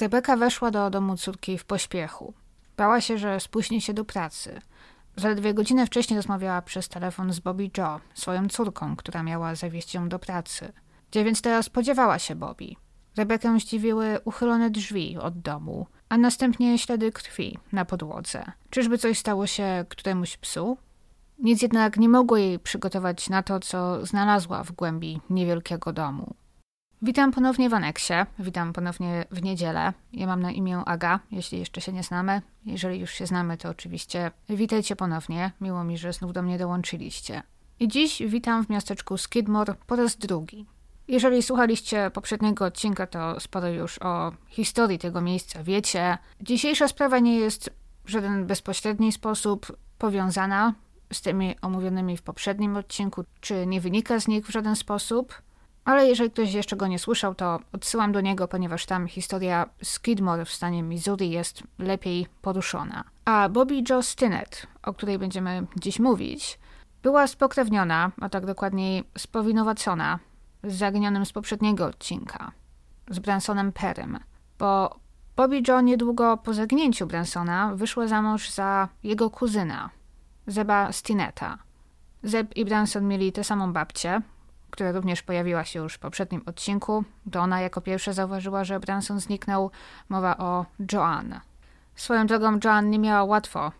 Rebeka weszła do domu córki w pośpiechu. Bała się, że spóźni się do pracy. Zaledwie godzinę wcześniej rozmawiała przez telefon z Bobby Joe, swoją córką, która miała zawieźć ją do pracy. Gdzie więc teraz spodziewała się Bobby? Rebekę zdziwiły uchylone drzwi od domu, a następnie ślady krwi na podłodze. Czyżby coś stało się któremuś psu? Nic jednak nie mogło jej przygotować na to, co znalazła w głębi niewielkiego domu. Witam ponownie w aneksie, witam ponownie w niedzielę. Ja mam na imię Aga, jeśli jeszcze się nie znamy. Jeżeli już się znamy, to oczywiście witajcie ponownie. Miło mi, że znów do mnie dołączyliście. I dziś witam w miasteczku Skidmore po raz drugi. Jeżeli słuchaliście poprzedniego odcinka, to sporo już o historii tego miejsca wiecie. Dzisiejsza sprawa nie jest w żaden bezpośredni sposób powiązana z tymi omówionymi w poprzednim odcinku, czy nie wynika z nich w żaden sposób. Ale jeżeli ktoś jeszcze go nie słyszał, to odsyłam do niego, ponieważ tam historia Skidmore w stanie Missouri jest lepiej poruszona. A Bobby Joe Stinnett, o której będziemy dziś mówić, była spokrewniona, a tak dokładniej spowinowacona z zaginionym z poprzedniego odcinka, z Bransonem Perem, bo Bobby Joe niedługo po zaginięciu Bransona wyszła za mąż za jego kuzyna, Zeba Stineta. Zeb i Branson mieli tę samą babcię, która również pojawiła się już w poprzednim odcinku. To ona jako pierwsza zauważyła, że Branson zniknął. Mowa o Joanne. Swoją drogą Joanne nie miała łatwo,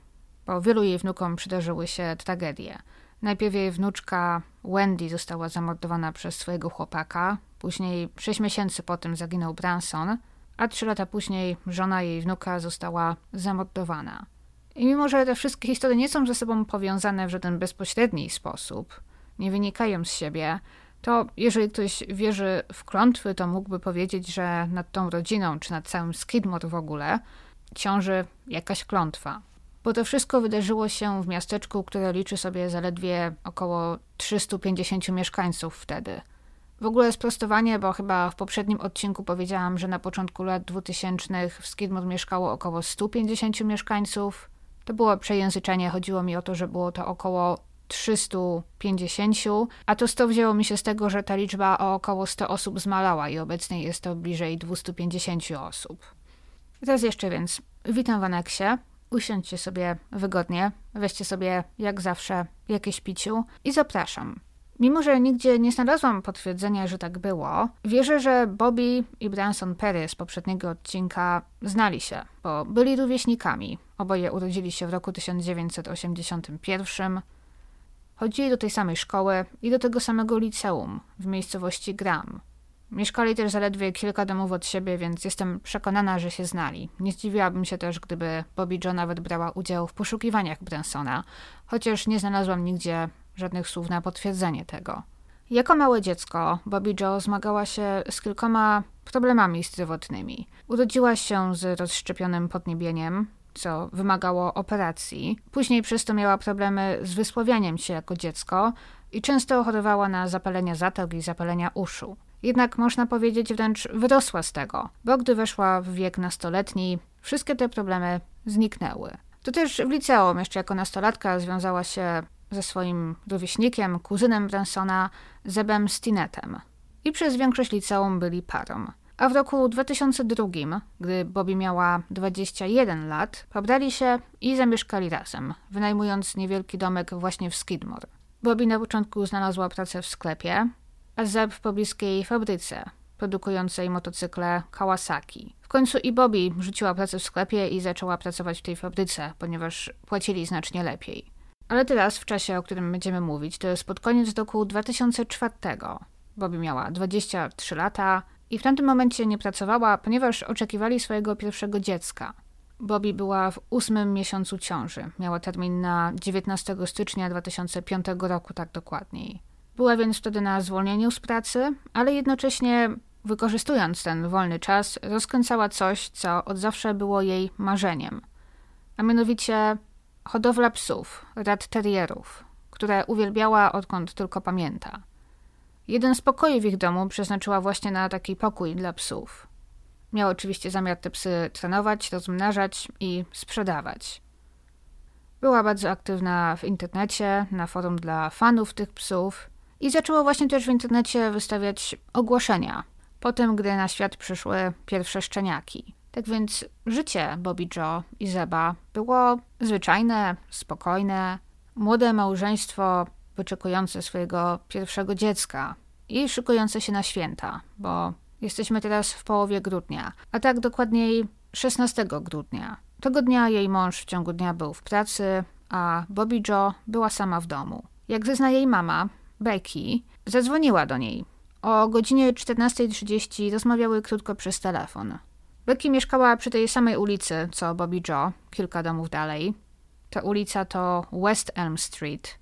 bo wielu jej wnukom przydarzyły się tragedie. Najpierw jej wnuczka Wendy została zamordowana przez swojego chłopaka, później sześć miesięcy po tym zaginął Branson, a trzy lata później żona jej wnuka została zamordowana. I mimo, że te wszystkie historie nie są ze sobą powiązane w żaden bezpośredni sposób, nie wynikają z siebie, to jeżeli ktoś wierzy w klątwy, to mógłby powiedzieć, że nad tą rodziną, czy nad całym Skidmore w ogóle, ciąży jakaś klątwa. Bo to wszystko wydarzyło się w miasteczku, które liczy sobie zaledwie około 350 mieszkańców wtedy. W ogóle sprostowanie, bo chyba w poprzednim odcinku powiedziałam, że na początku lat 2000 w Skidmore mieszkało około 150 mieszkańców. To było przejęzyczenie, chodziło mi o to, że było to około 350, a to 100 wzięło mi się z tego, że ta liczba o około 100 osób zmalała i obecnie jest to bliżej 250 osób. Teraz jeszcze więc witam w aneksie. Usiądźcie sobie wygodnie, weźcie sobie jak zawsze jakieś piciu i zapraszam. Mimo, że nigdzie nie znalazłam potwierdzenia, że tak było, wierzę, że Bobby i Branson Perry z poprzedniego odcinka znali się, bo byli rówieśnikami. Oboje urodzili się w roku 1981. Chodzili do tej samej szkoły i do tego samego liceum w miejscowości Gram. Mieszkali też zaledwie kilka domów od siebie, więc jestem przekonana, że się znali. Nie zdziwiłabym się też, gdyby Bobby Joe nawet brała udział w poszukiwaniach Bransona, chociaż nie znalazłam nigdzie żadnych słów na potwierdzenie tego. Jako małe dziecko Bobby Joe zmagała się z kilkoma problemami zdrowotnymi. Urodziła się z rozszczepionym podniebieniem, co wymagało operacji. Później przez to miała problemy z wysławianiem się jako dziecko i często chorowała na zapalenia zatok i zapalenia uszu. Jednak można powiedzieć wręcz wyrosła z tego, bo gdy weszła w wiek nastoletni, wszystkie te problemy zniknęły. To też w liceum, jeszcze jako nastolatka, związała się ze swoim rówieśnikiem, kuzynem Bransona, Zebem Stinetem. I przez większość liceum byli parą. A w roku 2002, gdy Bobby miała 21 lat, pobrali się i zamieszkali razem, wynajmując niewielki domek właśnie w Skidmore. Bobby na początku znalazła pracę w sklepie, a Zeb w pobliskiej fabryce produkującej motocykle Kawasaki. W końcu i Bobby rzuciła pracę w sklepie i zaczęła pracować w tej fabryce, ponieważ płacili znacznie lepiej. Ale teraz, w czasie, o którym będziemy mówić, to jest pod koniec roku 2004. Bobby miała 23 lata i w tamtym momencie nie pracowała, ponieważ oczekiwali swojego pierwszego dziecka. Bobby była w ósmym miesiącu ciąży. Miała termin na 19 stycznia 2005 roku, tak dokładniej. Była więc wtedy na zwolnieniu z pracy, ale jednocześnie wykorzystując ten wolny czas, rozkręcała coś, co od zawsze było jej marzeniem. A mianowicie hodowla psów, rad terrierów, które uwielbiała odkąd tylko pamięta. Jeden z pokoi w ich domu przeznaczyła właśnie na taki pokój dla psów. Miał oczywiście zamiar te psy trenować, rozmnażać i sprzedawać. Była bardzo aktywna w internecie, na forum dla fanów tych psów i zaczęła właśnie też w internecie wystawiać ogłoszenia po tym, gdy na świat przyszły pierwsze szczeniaki. Tak więc życie Bobby Joe i Zeba było zwyczajne, spokojne, młode małżeństwo wyczekujące swojego pierwszego dziecka i szykujące się na święta, bo jesteśmy teraz w połowie grudnia, a tak dokładniej 16 grudnia. Tego dnia jej mąż w ciągu dnia był w pracy, a Bobby Joe była sama w domu. Jak zezna jej mama, Becky, zadzwoniła do niej. O godzinie 14.30 rozmawiały krótko przez telefon. Becky mieszkała przy tej samej ulicy co Bobby Joe, kilka domów dalej. Ta ulica to West Elm Street.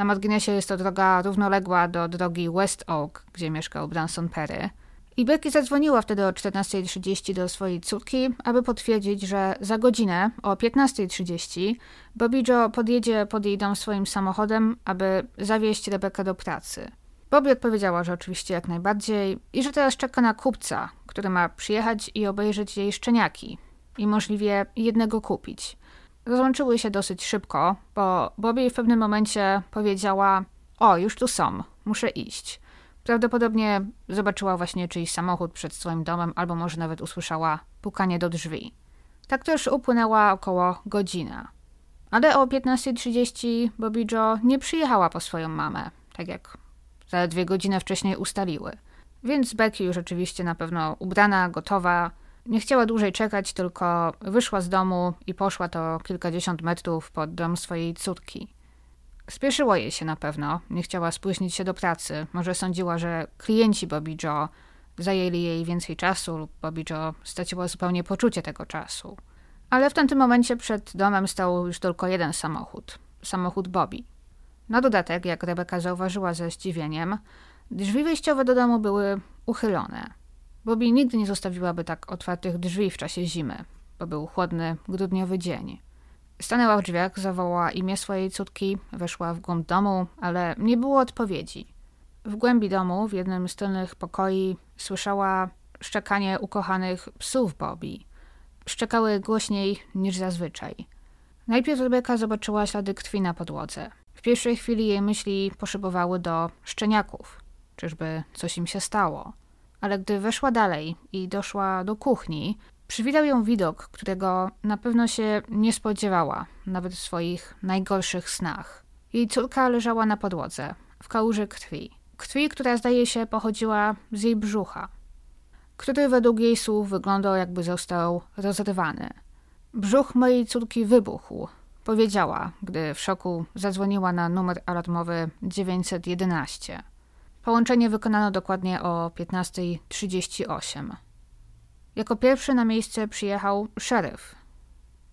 Na marginesie jest to droga równoległa do drogi West Oak, gdzie mieszkał Branson Perry. I Becky zadzwoniła wtedy o 14.30 do swojej córki, aby potwierdzić, że za godzinę o 15.30 Bobby Joe podjedzie pod jej dom swoim samochodem, aby zawieźć Rebekę do pracy. Bobby odpowiedziała, że oczywiście jak najbardziej i że teraz czeka na kupca, który ma przyjechać i obejrzeć jej szczeniaki i możliwie jednego kupić. Rozłączyły się dosyć szybko, bo Bobby w pewnym momencie powiedziała: O, już tu są, muszę iść. Prawdopodobnie zobaczyła właśnie czyjś samochód przed swoim domem, albo może nawet usłyszała pukanie do drzwi. Tak też upłynęła około godzina. Ale o 15.30 Bobby Joe nie przyjechała po swoją mamę, tak jak zaledwie godzinę wcześniej ustaliły. Więc Becky już oczywiście na pewno ubrana, gotowa, nie chciała dłużej czekać, tylko wyszła z domu i poszła to kilkadziesiąt metrów pod dom swojej córki. Spieszyło jej się na pewno, nie chciała spóźnić się do pracy. Może sądziła, że klienci Bobby Joe zajęli jej więcej czasu lub Bobby Joe straciła zupełnie poczucie tego czasu. Ale w tamtym momencie przed domem stał już tylko jeden samochód. Samochód Bobby. Na dodatek, jak Rebeka zauważyła ze zdziwieniem, drzwi wejściowe do domu były uchylone. Bobby nigdy nie zostawiłaby tak otwartych drzwi w czasie zimy, bo był chłodny, grudniowy dzień. Stanęła w drzwiach, zawołała imię swojej córki, weszła w głąb domu, ale nie było odpowiedzi. W głębi domu, w jednym z tylnych pokoi, słyszała szczekanie ukochanych psów Bobby. Szczekały głośniej niż zazwyczaj. Najpierw Rebeka zobaczyła ślady krwi na podłodze. W pierwszej chwili jej myśli poszybowały do szczeniaków. Czyżby coś im się stało? Ale gdy weszła dalej i doszła do kuchni, Przywitał ją widok, którego na pewno się nie spodziewała, nawet w swoich najgorszych snach. Jej córka leżała na podłodze, w kałuży krwi. Krwi, która zdaje się pochodziła z jej brzucha, który według jej słów wyglądał jakby został rozrywany. Brzuch mojej córki wybuchł, powiedziała, gdy w szoku zadzwoniła na numer alarmowy 911. Połączenie wykonano dokładnie o 15.38. Jako pierwszy na miejsce przyjechał szeryf,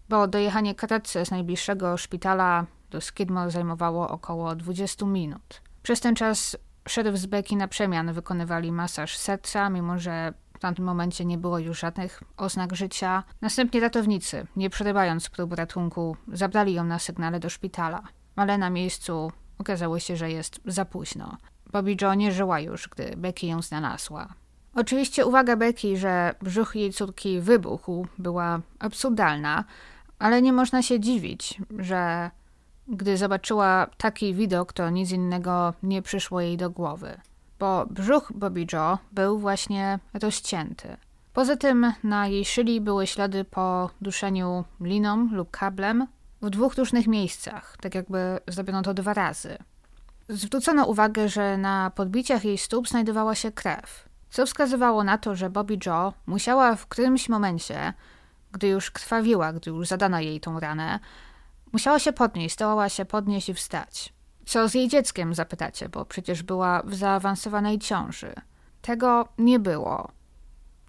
bo dojechanie karetce z najbliższego szpitala do Skidmore zajmowało około 20 minut. Przez ten czas szeryf z Becky na przemian wykonywali masaż serca, mimo że w tamtym momencie nie było już żadnych oznak życia. Następnie ratownicy, nie przerywając prób ratunku, zabrali ją na sygnale do szpitala. Ale na miejscu okazało się, że jest za późno. Bobby Joe nie żyła już, gdy Becky ją znalazła. Oczywiście uwaga Becky, że brzuch jej córki wybuchł, była absurdalna, ale nie można się dziwić, że gdy zobaczyła taki widok, to nic innego nie przyszło jej do głowy, bo brzuch Bobby Joe był właśnie rozcięty. Poza tym na jej szyli były ślady po duszeniu liną lub kablem w dwóch różnych miejscach, tak jakby zrobiono to dwa razy. Zwrócono uwagę, że na podbiciach jej stóp znajdowała się krew co wskazywało na to, że Bobby Joe musiała w którymś momencie, gdy już krwawiła, gdy już zadano jej tą ranę, musiała się podnieść, zdołała się podnieść i wstać. Co z jej dzieckiem, zapytacie, bo przecież była w zaawansowanej ciąży. Tego nie było.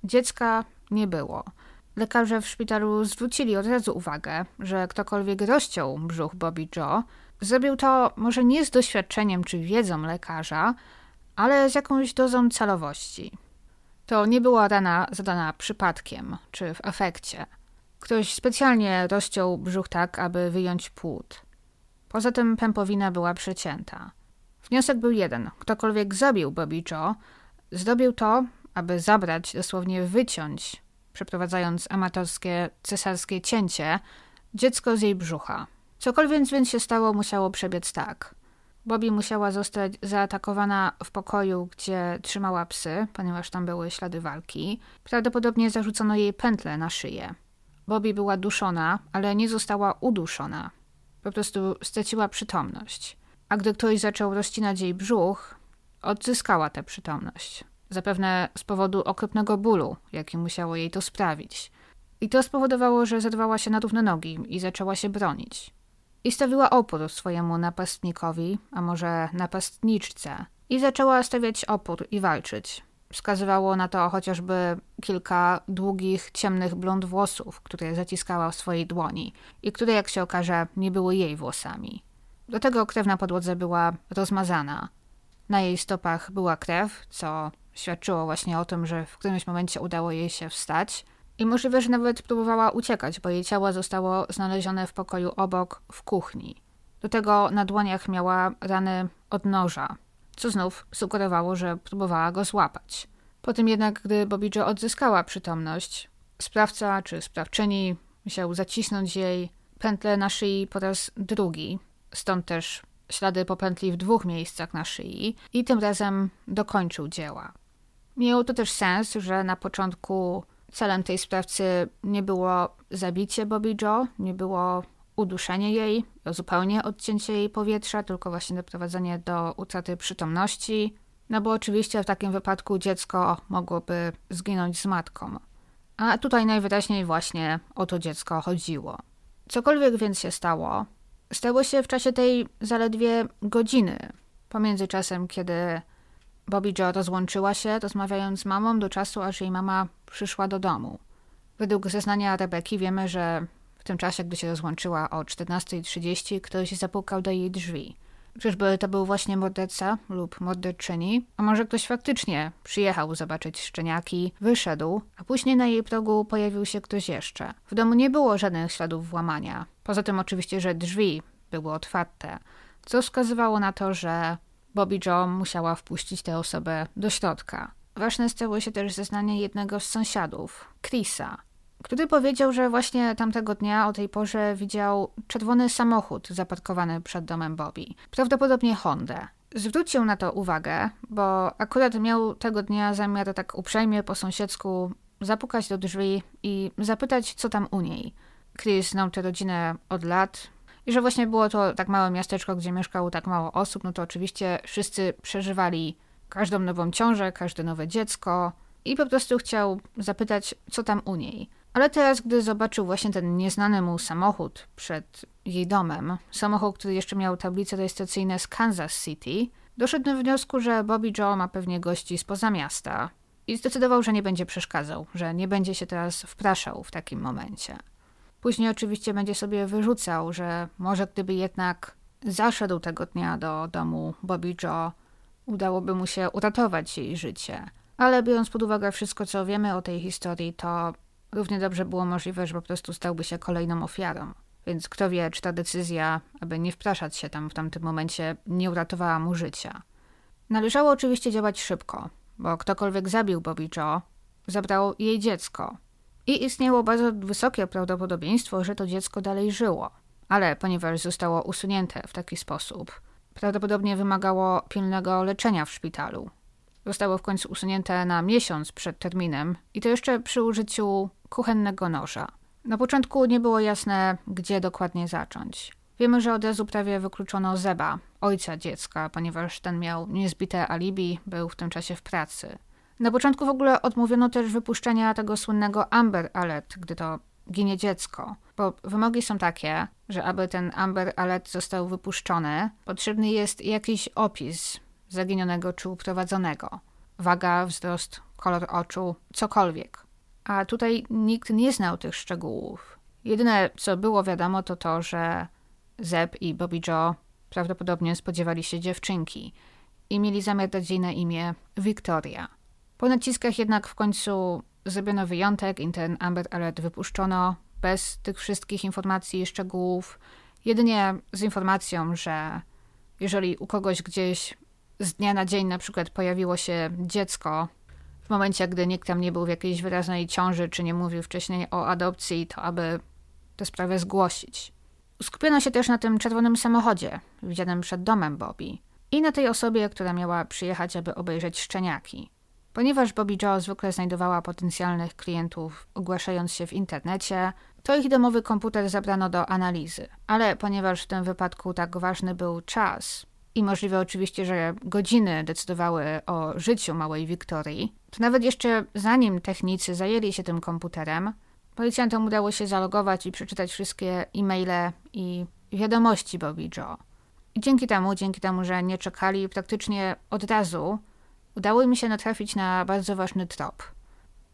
Dziecka nie było. Lekarze w szpitalu zwrócili od razu uwagę, że ktokolwiek rozciął brzuch Bobby Joe, zrobił to może nie z doświadczeniem czy wiedzą lekarza, ale z jakąś dozą celowości. To nie była rana zadana przypadkiem czy w afekcie. Ktoś specjalnie rozciął brzuch tak, aby wyjąć płód. Poza tym pępowina była przecięta. Wniosek był jeden. Ktokolwiek zabił Bobby Joe, to, aby zabrać, dosłownie wyciąć, przeprowadzając amatorskie cesarskie cięcie, dziecko z jej brzucha. Cokolwiek więc się stało, musiało przebiec tak. Bobby musiała zostać zaatakowana w pokoju, gdzie trzymała psy, ponieważ tam były ślady walki. Prawdopodobnie zarzucono jej pętlę na szyję. Bobby była duszona, ale nie została uduszona. Po prostu straciła przytomność. A gdy ktoś zaczął rozcinać jej brzuch, odzyskała tę przytomność. Zapewne z powodu okropnego bólu, jaki musiało jej to sprawić. I to spowodowało, że zerwała się na równe nogi i zaczęła się bronić. I stawiła opór swojemu napastnikowi, a może napastniczce, i zaczęła stawiać opór i walczyć. Wskazywało na to chociażby kilka długich, ciemnych blond włosów, które zaciskała w swojej dłoni i które, jak się okaże, nie były jej włosami. Do tego krew na podłodze była rozmazana. Na jej stopach była krew, co świadczyło właśnie o tym, że w którymś momencie udało jej się wstać. I możliwe, że nawet próbowała uciekać, bo jej ciało zostało znalezione w pokoju obok, w kuchni. Do tego na dłoniach miała rany od noża, co znów sugerowało, że próbowała go złapać. Po tym jednak, gdy Bobby Joe odzyskała przytomność, sprawca czy sprawczyni musiał zacisnąć jej pętlę na szyi po raz drugi, stąd też ślady po pętli w dwóch miejscach na szyi i tym razem dokończył dzieła. Miało to też sens, że na początku celem tej sprawcy nie było zabicie Bobby Joe, nie było uduszenie jej, zupełnie odcięcie jej powietrza, tylko właśnie doprowadzenie do utraty przytomności, no bo oczywiście w takim wypadku dziecko mogłoby zginąć z matką. A tutaj najwyraźniej właśnie o to dziecko chodziło. Cokolwiek więc się stało, stało się w czasie tej zaledwie godziny, pomiędzy czasem, kiedy Bobby Joe rozłączyła się, rozmawiając z mamą, do czasu, aż jej mama przyszła do domu. Według zeznania Rebeki wiemy, że w tym czasie, gdy się rozłączyła o 14.30, ktoś zapukał do jej drzwi. Czyżby to był właśnie morderca lub morderczyni? A może ktoś faktycznie przyjechał zobaczyć szczeniaki, wyszedł, a później na jej progu pojawił się ktoś jeszcze. W domu nie było żadnych śladów włamania. Poza tym oczywiście, że drzwi były otwarte, co wskazywało na to, że Bobby Joe musiała wpuścić tę osobę do środka. Ważne stało się też zeznanie jednego z sąsiadów, Chrisa, który powiedział, że właśnie tamtego dnia o tej porze widział czerwony samochód zaparkowany przed domem Bobby, prawdopodobnie Hondę. Zwrócił na to uwagę, bo akurat miał tego dnia zamiar tak uprzejmie po sąsiedzku zapukać do drzwi i zapytać, co tam u niej. Chris znał tę rodzinę od lat, i że właśnie było to tak małe miasteczko, gdzie mieszkało tak mało osób, no to oczywiście wszyscy przeżywali każdą nową ciążę, każde nowe dziecko i po prostu chciał zapytać, co tam u niej. Ale teraz, gdy zobaczył właśnie ten nieznany mu samochód przed jej domem, samochód, który jeszcze miał tablice rejestracyjne z Kansas City, doszedł do wniosku, że Bobby Joe ma pewnie gości spoza miasta i zdecydował, że nie będzie przeszkadzał, że nie będzie się teraz wpraszał w takim momencie. Później oczywiście będzie sobie wyrzucał, że może gdyby jednak zaszedł tego dnia do domu Bobby Joe, udałoby mu się uratować jej życie. Ale biorąc pod uwagę wszystko, co wiemy o tej historii, to równie dobrze było możliwe, że po prostu stałby się kolejną ofiarą. Więc kto wie, czy ta decyzja, aby nie wpraszać się tam w tamtym momencie, nie uratowała mu życia. Należało oczywiście działać szybko, bo ktokolwiek zabił Bobby Joe, zabrał jej dziecko, i istniało bardzo wysokie prawdopodobieństwo, że to dziecko dalej żyło. Ale ponieważ zostało usunięte w taki sposób, prawdopodobnie wymagało pilnego leczenia w szpitalu. Zostało w końcu usunięte na miesiąc przed terminem i to jeszcze przy użyciu kuchennego noża. Na początku nie było jasne, gdzie dokładnie zacząć. Wiemy, że od razu prawie wykluczono Zeba, ojca dziecka, ponieważ ten miał niezbite alibi, był w tym czasie w pracy. Na początku w ogóle odmówiono też wypuszczenia tego słynnego Amber Alert, gdy to ginie dziecko. Bo wymogi są takie, że aby ten Amber Alert został wypuszczony, potrzebny jest jakiś opis zaginionego czy uprowadzonego. Waga, wzrost, kolor oczu, cokolwiek. A tutaj nikt nie znał tych szczegółów. Jedyne, co było wiadomo, to to, że Zeb i Bobby Joe prawdopodobnie spodziewali się dziewczynki i mieli zamiar dać jej na imię Victoria. Po naciskach jednak w końcu zrobiono wyjątek i ten Amber Alert wypuszczono bez tych wszystkich informacji i szczegółów, jedynie z informacją, że jeżeli u kogoś gdzieś z dnia na dzień na przykład pojawiło się dziecko, w momencie, gdy nikt tam nie był w jakiejś wyraźnej ciąży, czy nie mówił wcześniej o adopcji, to aby tę sprawę zgłosić. Skupiono się też na tym czerwonym samochodzie, widzianym przed domem Bobby, i na tej osobie, która miała przyjechać, aby obejrzeć szczeniaki. Ponieważ Bobby Joe zwykle znajdowała potencjalnych klientów ogłaszając się w internecie, to ich domowy komputer zabrano do analizy. Ale ponieważ w tym wypadku tak ważny był czas i możliwe oczywiście, że godziny decydowały o życiu małej Wiktorii, to nawet jeszcze zanim technicy zajęli się tym komputerem, policjantom udało się zalogować i przeczytać wszystkie e-maile i wiadomości Bobby Joe. I dzięki temu, dzięki temu, że nie czekali praktycznie od razu, udało mi się natrafić na bardzo ważny trop.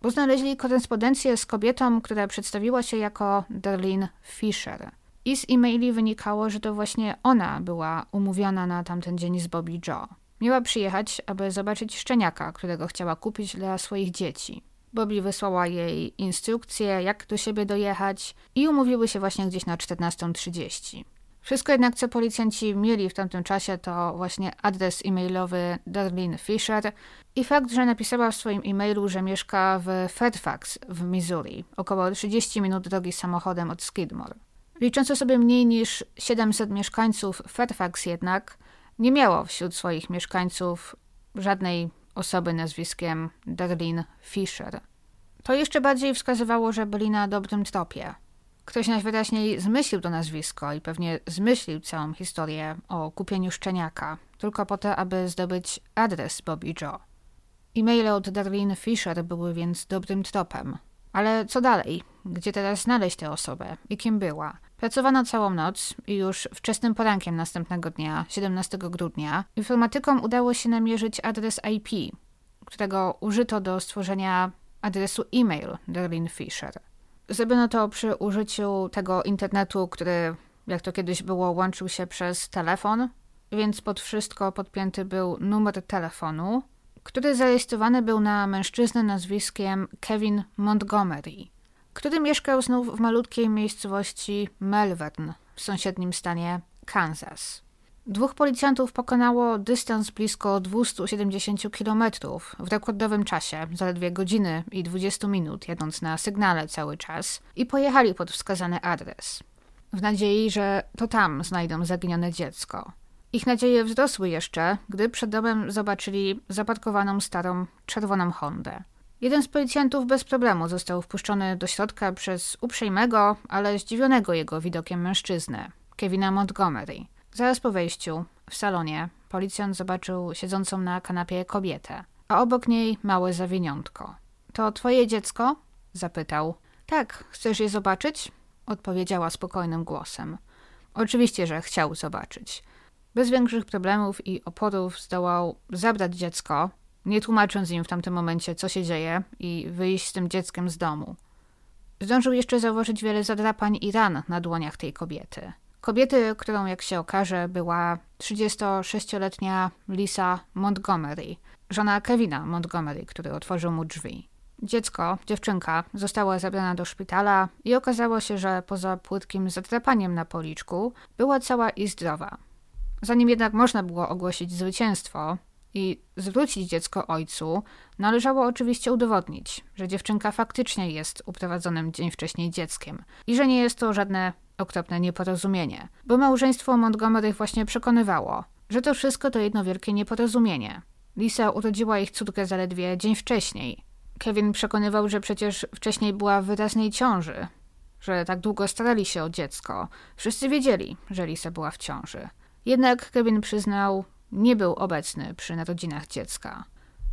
Bo znaleźli korespondencję z kobietą, która przedstawiła się jako Darlene Fisher. I z e-maili wynikało, że to właśnie ona była umówiona na tamten dzień z Bobby Joe. Miała przyjechać, aby zobaczyć szczeniaka, którego chciała kupić dla swoich dzieci. Bobby wysłała jej instrukcje, jak do siebie dojechać i umówiły się właśnie gdzieś na 14.30. Wszystko jednak, co policjanci mieli w tamtym czasie, to właśnie adres e-mailowy Darlene Fisher i fakt, że napisała w swoim e-mailu, że mieszka w Fairfax w Missouri, około 30 minut drogi samochodem od Skidmore. Licząc sobie mniej niż 700 mieszkańców, Fairfax jednak nie miało wśród swoich mieszkańców żadnej osoby nazwiskiem Darlene Fisher. To jeszcze bardziej wskazywało, że byli na dobrym tropie. Ktoś najwyraźniej zmyślił to nazwisko i pewnie zmyślił całą historię o kupieniu szczeniaka, tylko po to, aby zdobyć adres Bobby Joe. E-maile od Darlene Fisher były więc dobrym tropem. Ale co dalej? Gdzie teraz znaleźć tę osobę? I kim była? Pracowano całą noc i już wczesnym porankiem następnego dnia, 17 grudnia, informatykom udało się namierzyć adres IP, którego użyto do stworzenia adresu e-mail Darlene Fisher. Zrobiono to przy użyciu tego internetu, który, jak to kiedyś było, łączył się przez telefon, więc pod wszystko podpięty był numer telefonu, który zarejestrowany był na mężczyznę nazwiskiem Kevin Montgomery, który mieszkał znów w malutkiej miejscowości Melbourne w sąsiednim stanie Kansas. Dwóch policjantów pokonało dystans blisko 270 km w rekordowym czasie, zaledwie godziny i 20 minut, jadąc na sygnale cały czas, i pojechali pod wskazany adres. W nadziei, że to tam znajdą zaginione dziecko. Ich nadzieje wzrosły jeszcze, gdy przed domem zobaczyli zaparkowaną starą, czerwoną Hondę. Jeden z policjantów bez problemu został wpuszczony do środka przez uprzejmego, ale zdziwionego jego widokiem mężczyznę, Kevina Montgomery. Zaraz po wejściu, w salonie, policjant zobaczył siedzącą na kanapie kobietę, a obok niej małe zawiniątko. To twoje dziecko? zapytał. Tak, chcesz je zobaczyć? odpowiedziała spokojnym głosem. Oczywiście, że chciał zobaczyć. Bez większych problemów i oporów zdołał zabrać dziecko, nie tłumacząc im w tamtym momencie, co się dzieje, i wyjść z tym dzieckiem z domu. Zdążył jeszcze zauważyć wiele zadrapań i ran na dłoniach tej kobiety. Kobiety, którą jak się okaże była 36-letnia Lisa Montgomery, żona Kevina Montgomery, który otworzył mu drzwi. Dziecko, dziewczynka, została zabrana do szpitala i okazało się, że poza płytkim zadrapaniem na policzku była cała i zdrowa. Zanim jednak można było ogłosić zwycięstwo i zwrócić dziecko ojcu, należało oczywiście udowodnić, że dziewczynka faktycznie jest uprowadzonym dzień wcześniej dzieckiem i że nie jest to żadne okropne nieporozumienie, bo małżeństwo Montgomery właśnie przekonywało, że to wszystko to jedno wielkie nieporozumienie. Lisa urodziła ich córkę zaledwie dzień wcześniej. Kevin przekonywał, że przecież wcześniej była w wyraźnej ciąży, że tak długo starali się o dziecko. Wszyscy wiedzieli, że Lisa była w ciąży. Jednak Kevin przyznał, nie był obecny przy narodzinach dziecka.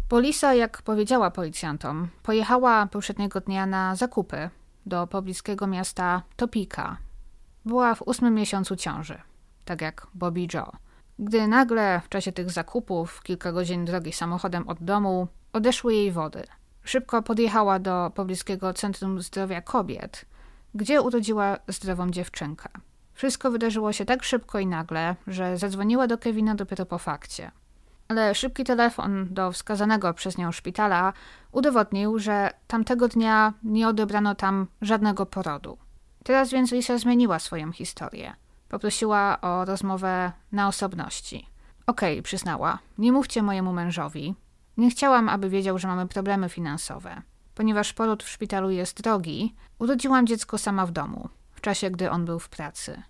Bo Lisa, jak powiedziała policjantom, pojechała poprzedniego dnia na zakupy do pobliskiego miasta Topeka była w ósmym miesiącu ciąży, tak jak Bobby Joe. Gdy nagle w czasie tych zakupów, kilka godzin drogi samochodem od domu, odeszły jej wody. Szybko podjechała do pobliskiego Centrum Zdrowia Kobiet, gdzie urodziła zdrową dziewczynkę. Wszystko wydarzyło się tak szybko i nagle, że zadzwoniła do Kevina dopiero po fakcie. Ale szybki telefon do wskazanego przez nią szpitala udowodnił, że tamtego dnia nie odebrano tam żadnego porodu. Teraz więc Lisa zmieniła swoją historię. Poprosiła o rozmowę na osobności. Okej, okay, przyznała, nie mówcie mojemu mężowi. Nie chciałam, aby wiedział, że mamy problemy finansowe. Ponieważ poród w szpitalu jest drogi, urodziłam dziecko sama w domu, w czasie, gdy on był w pracy.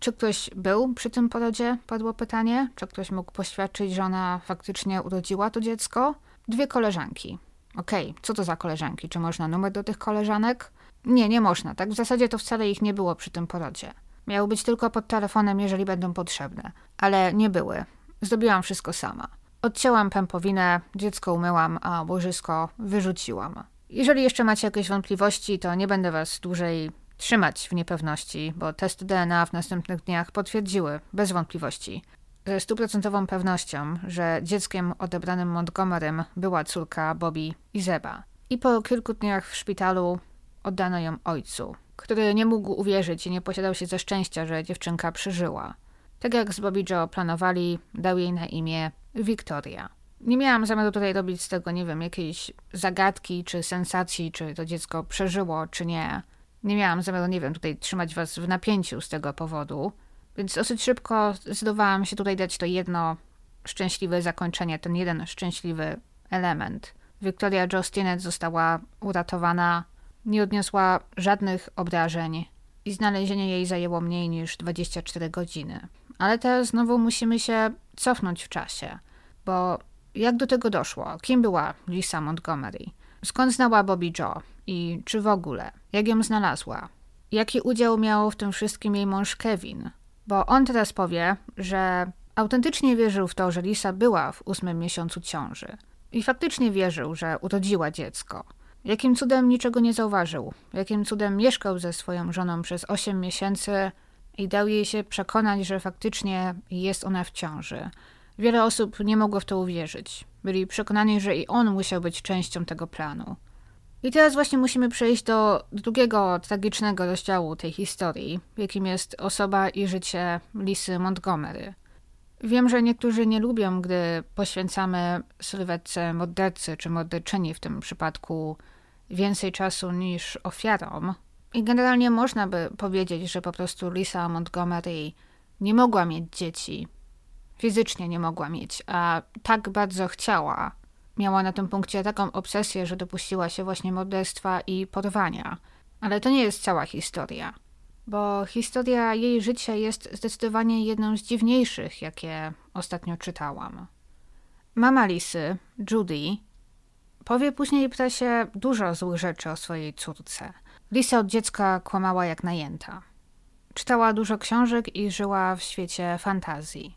Czy ktoś był przy tym porodzie? Padło pytanie. Czy ktoś mógł poświadczyć, że ona faktycznie urodziła to dziecko? Dwie koleżanki. Okej, okay, co to za koleżanki? Czy można numer do tych koleżanek? Nie, nie można. Tak w zasadzie to wcale ich nie było przy tym porodzie. Miały być tylko pod telefonem, jeżeli będą potrzebne. Ale nie były. Zrobiłam wszystko sama. Odcięłam pępowinę, dziecko umyłam, a łożysko wyrzuciłam. Jeżeli jeszcze macie jakieś wątpliwości, to nie będę was dłużej trzymać w niepewności, bo testy DNA w następnych dniach potwierdziły, bez wątpliwości, ze stuprocentową pewnością, że dzieckiem odebranym Montgomerym była córka Bobby i Zeba. I po kilku dniach w szpitalu oddano ją ojcu, który nie mógł uwierzyć i nie posiadał się ze szczęścia, że dziewczynka przeżyła. Tak jak z Bobby Joe planowali, dał jej na imię Victoria. Nie miałam zamiaru tutaj robić z tego, nie wiem, jakiejś zagadki czy sensacji, czy to dziecko przeżyło, czy nie. Nie miałam zamiaru, nie wiem, tutaj trzymać was w napięciu z tego powodu. Więc dosyć szybko zdecydowałam się tutaj dać to jedno szczęśliwe zakończenie, ten jeden szczęśliwy element. Victoria Jostinet została uratowana, nie odniosła żadnych obrażeń i znalezienie jej zajęło mniej niż 24 godziny. Ale teraz znowu musimy się cofnąć w czasie, bo jak do tego doszło? Kim była Lisa Montgomery? Skąd znała Bobby Joe? I czy w ogóle? Jak ją znalazła? Jaki udział miał w tym wszystkim jej mąż Kevin? Bo on teraz powie, że autentycznie wierzył w to, że Lisa była w ósmym miesiącu ciąży. I faktycznie wierzył, że urodziła dziecko. Jakim cudem niczego nie zauważył? Jakim cudem mieszkał ze swoją żoną przez osiem miesięcy i dał jej się przekonać, że faktycznie jest ona w ciąży? Wiele osób nie mogło w to uwierzyć. Byli przekonani, że i on musiał być częścią tego planu. I teraz właśnie musimy przejść do drugiego tragicznego rozdziału tej historii, jakim jest osoba i życie Lisy Montgomery. Wiem, że niektórzy nie lubią, gdy poświęcamy sylwetce mordercy czy morderczyni w tym przypadku więcej czasu niż ofiarom. I generalnie można by powiedzieć, że po prostu Lisa Montgomery nie mogła mieć dzieci. Fizycznie nie mogła mieć, a tak bardzo chciała, Miała na tym punkcie taką obsesję, że dopuściła się właśnie morderstwa i porwania. Ale to nie jest cała historia, bo historia jej życia jest zdecydowanie jedną z dziwniejszych, jakie ostatnio czytałam. Mama Lisy, Judy, powie później prasie dużo złych rzeczy o swojej córce. Lisa od dziecka kłamała jak najęta. Czytała dużo książek i żyła w świecie fantazji.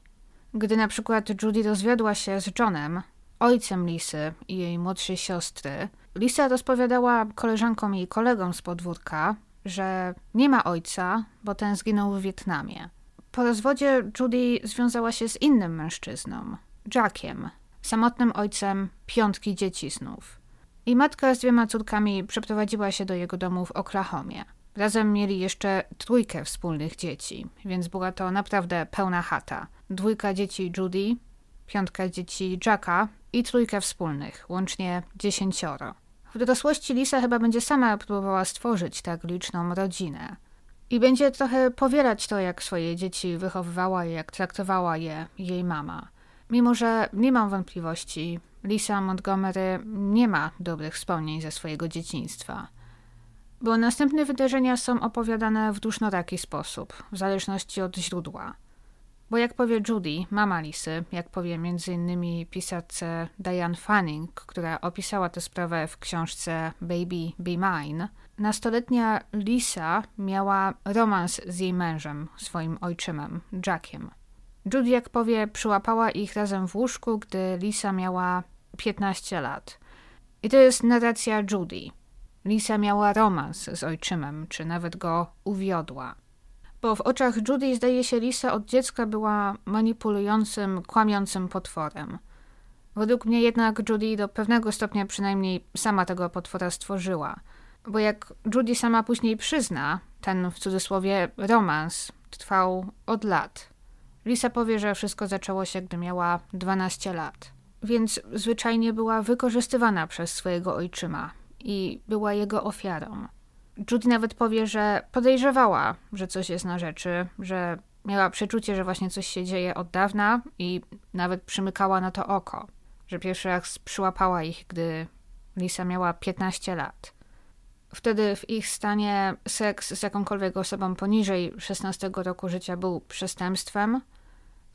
Gdy na przykład Judy rozwiodła się z Johnem, ojcem Lisy i jej młodszej siostry, Lisa rozpowiadała koleżankom i kolegom z podwórka, że nie ma ojca, bo ten zginął w Wietnamie. Po rozwodzie Judy związała się z innym mężczyzną, Jackiem, samotnym ojcem piątki dzieci znów. I matka z dwiema córkami przeprowadziła się do jego domu w Oklahomie. Razem mieli jeszcze trójkę wspólnych dzieci, więc była to naprawdę pełna chata. Dwójka dzieci Judy, piątka dzieci Jacka i trójkę wspólnych, łącznie dziesięcioro. W dorosłości Lisa chyba będzie sama próbowała stworzyć tak liczną rodzinę. I będzie trochę powielać to, jak swoje dzieci wychowywała i jak traktowała je jej mama. Mimo, że nie mam wątpliwości, Lisa Montgomery nie ma dobrych wspomnień ze swojego dzieciństwa. Bo następne wydarzenia są opowiadane w różnoraki sposób, w zależności od źródła. Bo jak powie Judy, mama Lisy, jak powie m.in. pisarce Diane Fanning, która opisała tę sprawę w książce Baby Be Mine, nastoletnia Lisa miała romans z jej mężem, swoim ojczymem, Jackiem. Judy, jak powie, przyłapała ich razem w łóżku, gdy Lisa miała 15 lat. I to jest narracja Judy. Lisa miała romans z ojczymem, czy nawet go uwiodła bo w oczach Judy zdaje się Lisa od dziecka była manipulującym, kłamiącym potworem. Według mnie jednak Judy do pewnego stopnia przynajmniej sama tego potwora stworzyła. Bo jak Judy sama później przyzna, ten w cudzysłowie romans trwał od lat. Lisa powie, że wszystko zaczęło się, gdy miała 12 lat. Więc zwyczajnie była wykorzystywana przez swojego ojczyma i była jego ofiarą. Judy nawet powie, że podejrzewała, że coś jest na rzeczy, że miała przeczucie, że właśnie coś się dzieje od dawna i nawet przymykała na to oko, że pierwszy raz przyłapała ich, gdy Lisa miała 15 lat. Wtedy w ich stanie seks z jakąkolwiek osobą poniżej 16 roku życia był przestępstwem,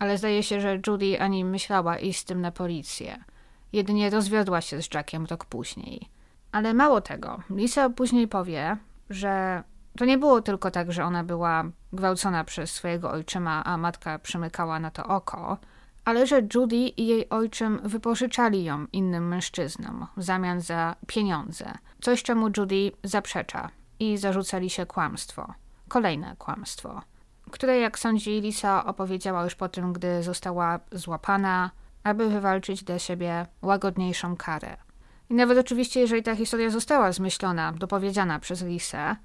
ale zdaje się, że Judy ani myślała iść z tym na policję. Jedynie rozwiodła się z Jackiem rok później. Ale mało tego, Lisa później powie, że to nie było tylko tak, że ona była gwałcona przez swojego ojczyma, a matka przymykała na to oko, ale że Judy i jej ojczym wypożyczali ją innym mężczyznom w zamian za pieniądze. Coś, czemu Judy zaprzecza i zarzucali się kłamstwo. Kolejne kłamstwo, które, jak sądzi Lisa, opowiedziała już po tym, gdy została złapana, aby wywalczyć dla siebie łagodniejszą karę. I nawet oczywiście, jeżeli ta historia została zmyślona, dopowiedziana przez Lisę,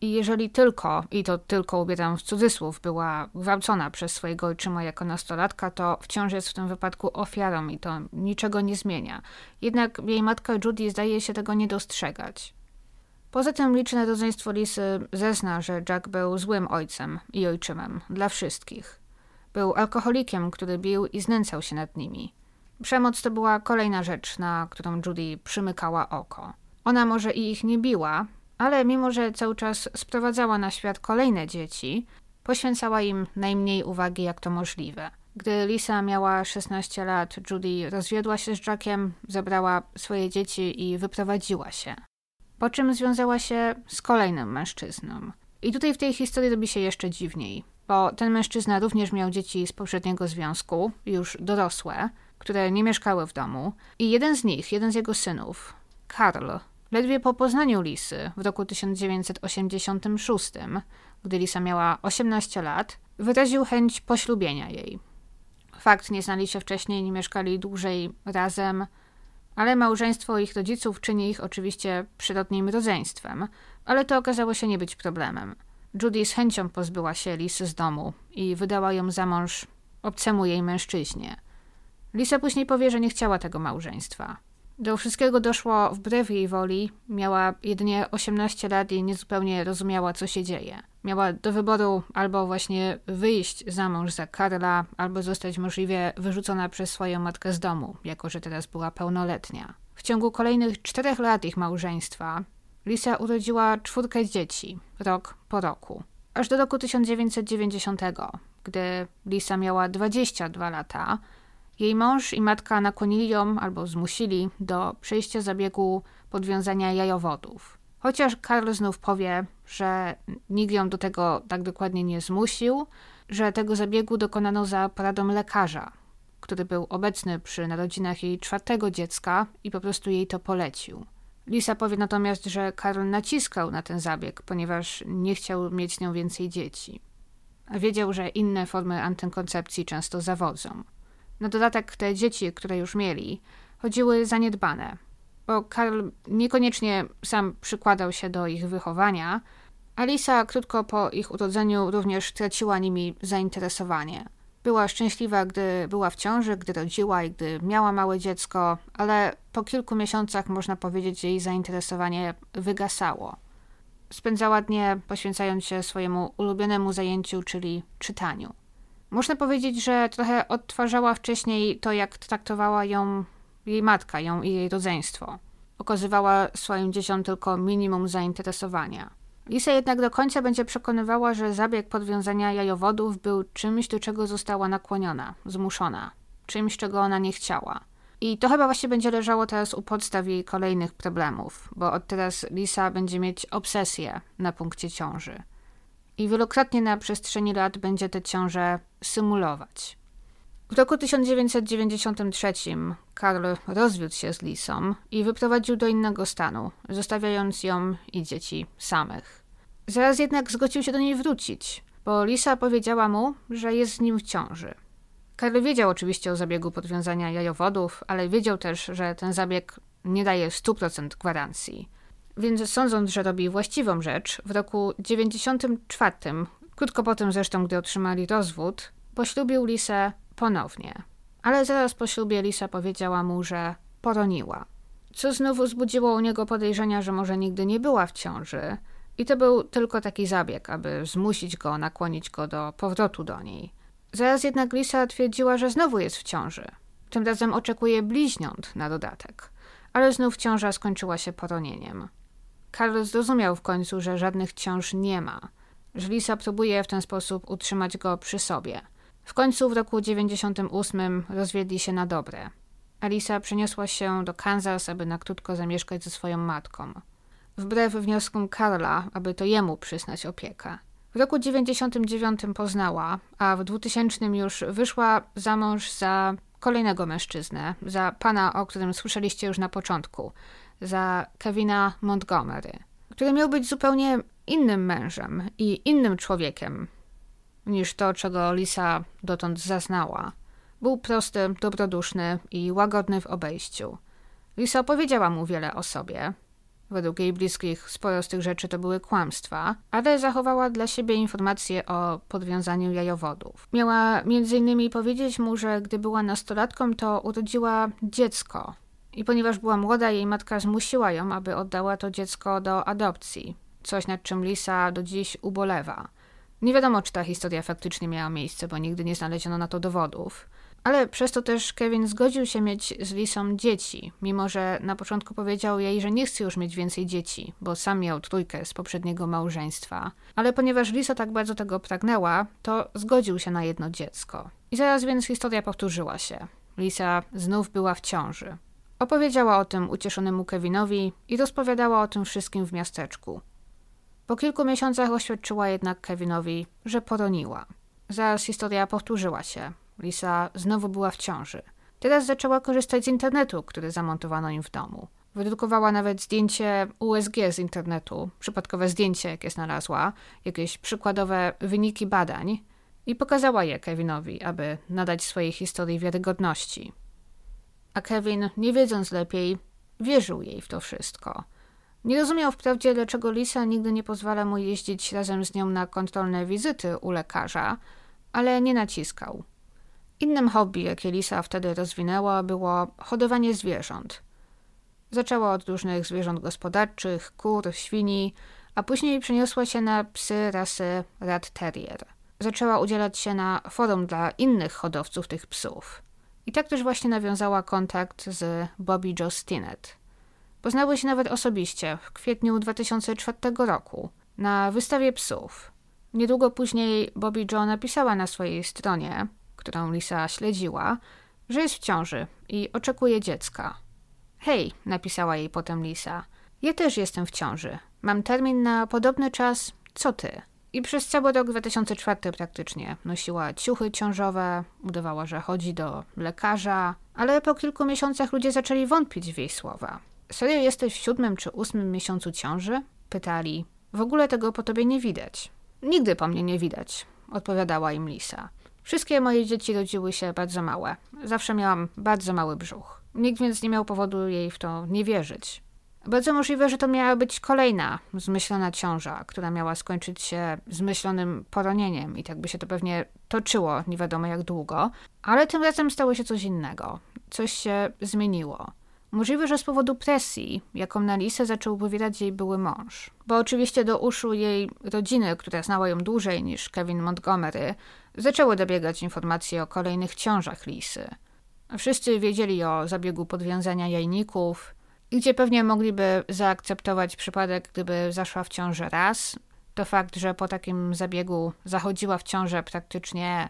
i jeżeli tylko, i to tylko ubieram w cudzysłów, była gwałcona przez swojego ojczyma jako nastolatka, to wciąż jest w tym wypadku ofiarą i to niczego nie zmienia. Jednak jej matka Judy zdaje się tego nie dostrzegać. Poza tym liczne rodzeństwo Lisy zezna, że Jack był złym ojcem i ojczymem dla wszystkich. Był alkoholikiem, który bił i znęcał się nad nimi. Przemoc to była kolejna rzecz, na którą Judy przymykała oko. Ona może i ich nie biła, ale mimo, że cały czas sprowadzała na świat kolejne dzieci, poświęcała im najmniej uwagi, jak to możliwe. Gdy Lisa miała 16 lat, Judy rozwiodła się z Jackiem, zabrała swoje dzieci i wyprowadziła się. Po czym związała się z kolejnym mężczyzną. I tutaj w tej historii robi się jeszcze dziwniej, bo ten mężczyzna również miał dzieci z poprzedniego związku, już dorosłe, które nie mieszkały w domu. I jeden z nich, jeden z jego synów, Karl, Ledwie po poznaniu Lisy w roku 1986, gdy Lisa miała 18 lat, wyraził chęć poślubienia jej. Fakt, nie znali się wcześniej, nie mieszkali dłużej razem, ale małżeństwo ich rodziców czyni ich oczywiście przyrodnim rodzeństwem, ale to okazało się nie być problemem. Judy z chęcią pozbyła się Lisy z domu i wydała ją za mąż obcemu jej mężczyźnie. Lisa później powie, że nie chciała tego małżeństwa. Do wszystkiego doszło wbrew jej woli. Miała jedynie 18 lat i niezupełnie rozumiała, co się dzieje. Miała do wyboru albo właśnie wyjść za mąż za Karla, albo zostać możliwie wyrzucona przez swoją matkę z domu, jako że teraz była pełnoletnia. W ciągu kolejnych czterech lat ich małżeństwa Lisa urodziła czwórkę dzieci, rok po roku. Aż do roku 1990, gdy Lisa miała 22 lata, jej mąż i matka nakłonili ją albo zmusili do przejścia zabiegu podwiązania jajowodów. Chociaż Karl znów powie, że nikt ją do tego tak dokładnie nie zmusił, że tego zabiegu dokonano za poradą lekarza, który był obecny przy narodzinach jej czwartego dziecka i po prostu jej to polecił. Lisa powie natomiast, że Karl naciskał na ten zabieg, ponieważ nie chciał mieć nią więcej dzieci. A wiedział, że inne formy antykoncepcji często zawodzą. Na dodatek te dzieci, które już mieli, chodziły zaniedbane, bo Karl niekoniecznie sam przykładał się do ich wychowania, a Lisa krótko po ich urodzeniu również traciła nimi zainteresowanie. Była szczęśliwa, gdy była w ciąży, gdy rodziła i gdy miała małe dziecko, ale po kilku miesiącach można powiedzieć, że jej zainteresowanie wygasało. Spędzała dnie poświęcając się swojemu ulubionemu zajęciu, czyli czytaniu. Można powiedzieć, że trochę odtwarzała wcześniej to, jak traktowała ją jej matka, ją i jej rodzeństwo. Okazywała swoim dzieciom tylko minimum zainteresowania. Lisa jednak do końca będzie przekonywała, że zabieg podwiązania jajowodów był czymś, do czego została nakłoniona, zmuszona, czymś, czego ona nie chciała. I to chyba właśnie będzie leżało teraz u podstaw jej kolejnych problemów, bo od teraz Lisa będzie mieć obsesję na punkcie ciąży i wielokrotnie na przestrzeni lat będzie tę ciążę symulować. W roku 1993 Karl rozwiódł się z Lisą i wyprowadził do innego stanu, zostawiając ją i dzieci samych. Zaraz jednak zgodził się do niej wrócić, bo Lisa powiedziała mu, że jest z nim w ciąży. Karl wiedział oczywiście o zabiegu podwiązania jajowodów, ale wiedział też, że ten zabieg nie daje 100% gwarancji. Więc sądząc, że robi właściwą rzecz, w roku 94, krótko po tym zresztą, gdy otrzymali rozwód, poślubił Lisę ponownie. Ale zaraz po ślubie Lisa powiedziała mu, że poroniła. Co znowu wzbudziło u niego podejrzenia, że może nigdy nie była w ciąży. I to był tylko taki zabieg, aby zmusić go, nakłonić go do powrotu do niej. Zaraz jednak Lisa twierdziła, że znowu jest w ciąży. Tym razem oczekuje bliźniąt na dodatek. Ale znów ciąża skończyła się poronieniem. Karl zrozumiał w końcu, że żadnych ciąż nie ma, że Lisa próbuje w ten sposób utrzymać go przy sobie. W końcu w roku 98 rozwiedli się na dobre. Alisa przeniosła się do Kansas, aby na krótko zamieszkać ze swoją matką. Wbrew wnioskom Karla, aby to jemu przyznać opiekę. W roku 99 poznała, a w 2000 już wyszła za mąż za kolejnego mężczyznę, za pana, o którym słyszeliście już na początku, za Kevina Montgomery, który miał być zupełnie innym mężem i innym człowiekiem niż to, czego Lisa dotąd zaznała. Był prosty, dobroduszny i łagodny w obejściu. Lisa opowiedziała mu wiele o sobie, Według jej bliskich sporo z tych rzeczy to były kłamstwa, ale zachowała dla siebie informacje o podwiązaniu jajowodów. Miała między innymi powiedzieć mu, że gdy była nastolatką, to urodziła dziecko. I ponieważ była młoda, jej matka zmusiła ją, aby oddała to dziecko do adopcji. Coś nad czym Lisa do dziś ubolewa. Nie wiadomo, czy ta historia faktycznie miała miejsce, bo nigdy nie znaleziono na to dowodów. Ale przez to też Kevin zgodził się mieć z Lisą dzieci, mimo że na początku powiedział jej, że nie chce już mieć więcej dzieci, bo sam miał trójkę z poprzedniego małżeństwa. Ale ponieważ Lisa tak bardzo tego pragnęła, to zgodził się na jedno dziecko. I zaraz więc historia powtórzyła się. Lisa znów była w ciąży. Opowiedziała o tym ucieszonemu Kevinowi i rozpowiadała o tym wszystkim w miasteczku. Po kilku miesiącach oświadczyła jednak Kevinowi, że poroniła. Zaraz historia powtórzyła się. Lisa znowu była w ciąży. Teraz zaczęła korzystać z internetu, który zamontowano im w domu. Wydrukowała nawet zdjęcie USG z internetu, przypadkowe zdjęcie, jakie znalazła, jakieś przykładowe wyniki badań i pokazała je Kevinowi, aby nadać swojej historii wiarygodności. A Kevin, nie wiedząc lepiej, wierzył jej w to wszystko. Nie rozumiał wprawdzie, dlaczego Lisa nigdy nie pozwala mu jeździć razem z nią na kontrolne wizyty u lekarza, ale nie naciskał. Innym hobby, jakie Lisa wtedy rozwinęła, było hodowanie zwierząt. Zaczęła od różnych zwierząt gospodarczych, kur, świni, a później przeniosła się na psy rasy Rat Terrier. Zaczęła udzielać się na forum dla innych hodowców tych psów. I tak też właśnie nawiązała kontakt z Bobby Joe Stinnett. Poznały się nawet osobiście w kwietniu 2004 roku na wystawie psów. Niedługo później Bobby Joe napisała na swojej stronie, którą Lisa śledziła, że jest w ciąży i oczekuje dziecka. Hej, napisała jej potem Lisa. Ja też jestem w ciąży. Mam termin na podobny czas co ty. I przez cały rok 2004 praktycznie nosiła ciuchy ciążowe, udawała, że chodzi do lekarza, ale po kilku miesiącach ludzie zaczęli wątpić w jej słowa. Serio jesteś w siódmym czy ósmym miesiącu ciąży? Pytali. W ogóle tego po tobie nie widać. Nigdy po mnie nie widać, odpowiadała im Lisa. Wszystkie moje dzieci rodziły się bardzo małe. Zawsze miałam bardzo mały brzuch. Nikt więc nie miał powodu jej w to nie wierzyć. Bardzo możliwe, że to miała być kolejna zmyślona ciąża, która miała skończyć się zmyślonym poronieniem i tak by się to pewnie toczyło nie wiadomo jak długo, ale tym razem stało się coś innego. Coś się zmieniło. Możliwe, że z powodu presji, jaką na Lisę zaczął wywierać jej były mąż. Bo oczywiście do uszu jej rodziny, która znała ją dłużej niż Kevin Montgomery, zaczęły dobiegać informacje o kolejnych ciążach Lisy. Wszyscy wiedzieli o zabiegu podwiązania jajników, gdzie pewnie mogliby zaakceptować przypadek, gdyby zaszła w ciążę raz. To fakt, że po takim zabiegu zachodziła w ciążę praktycznie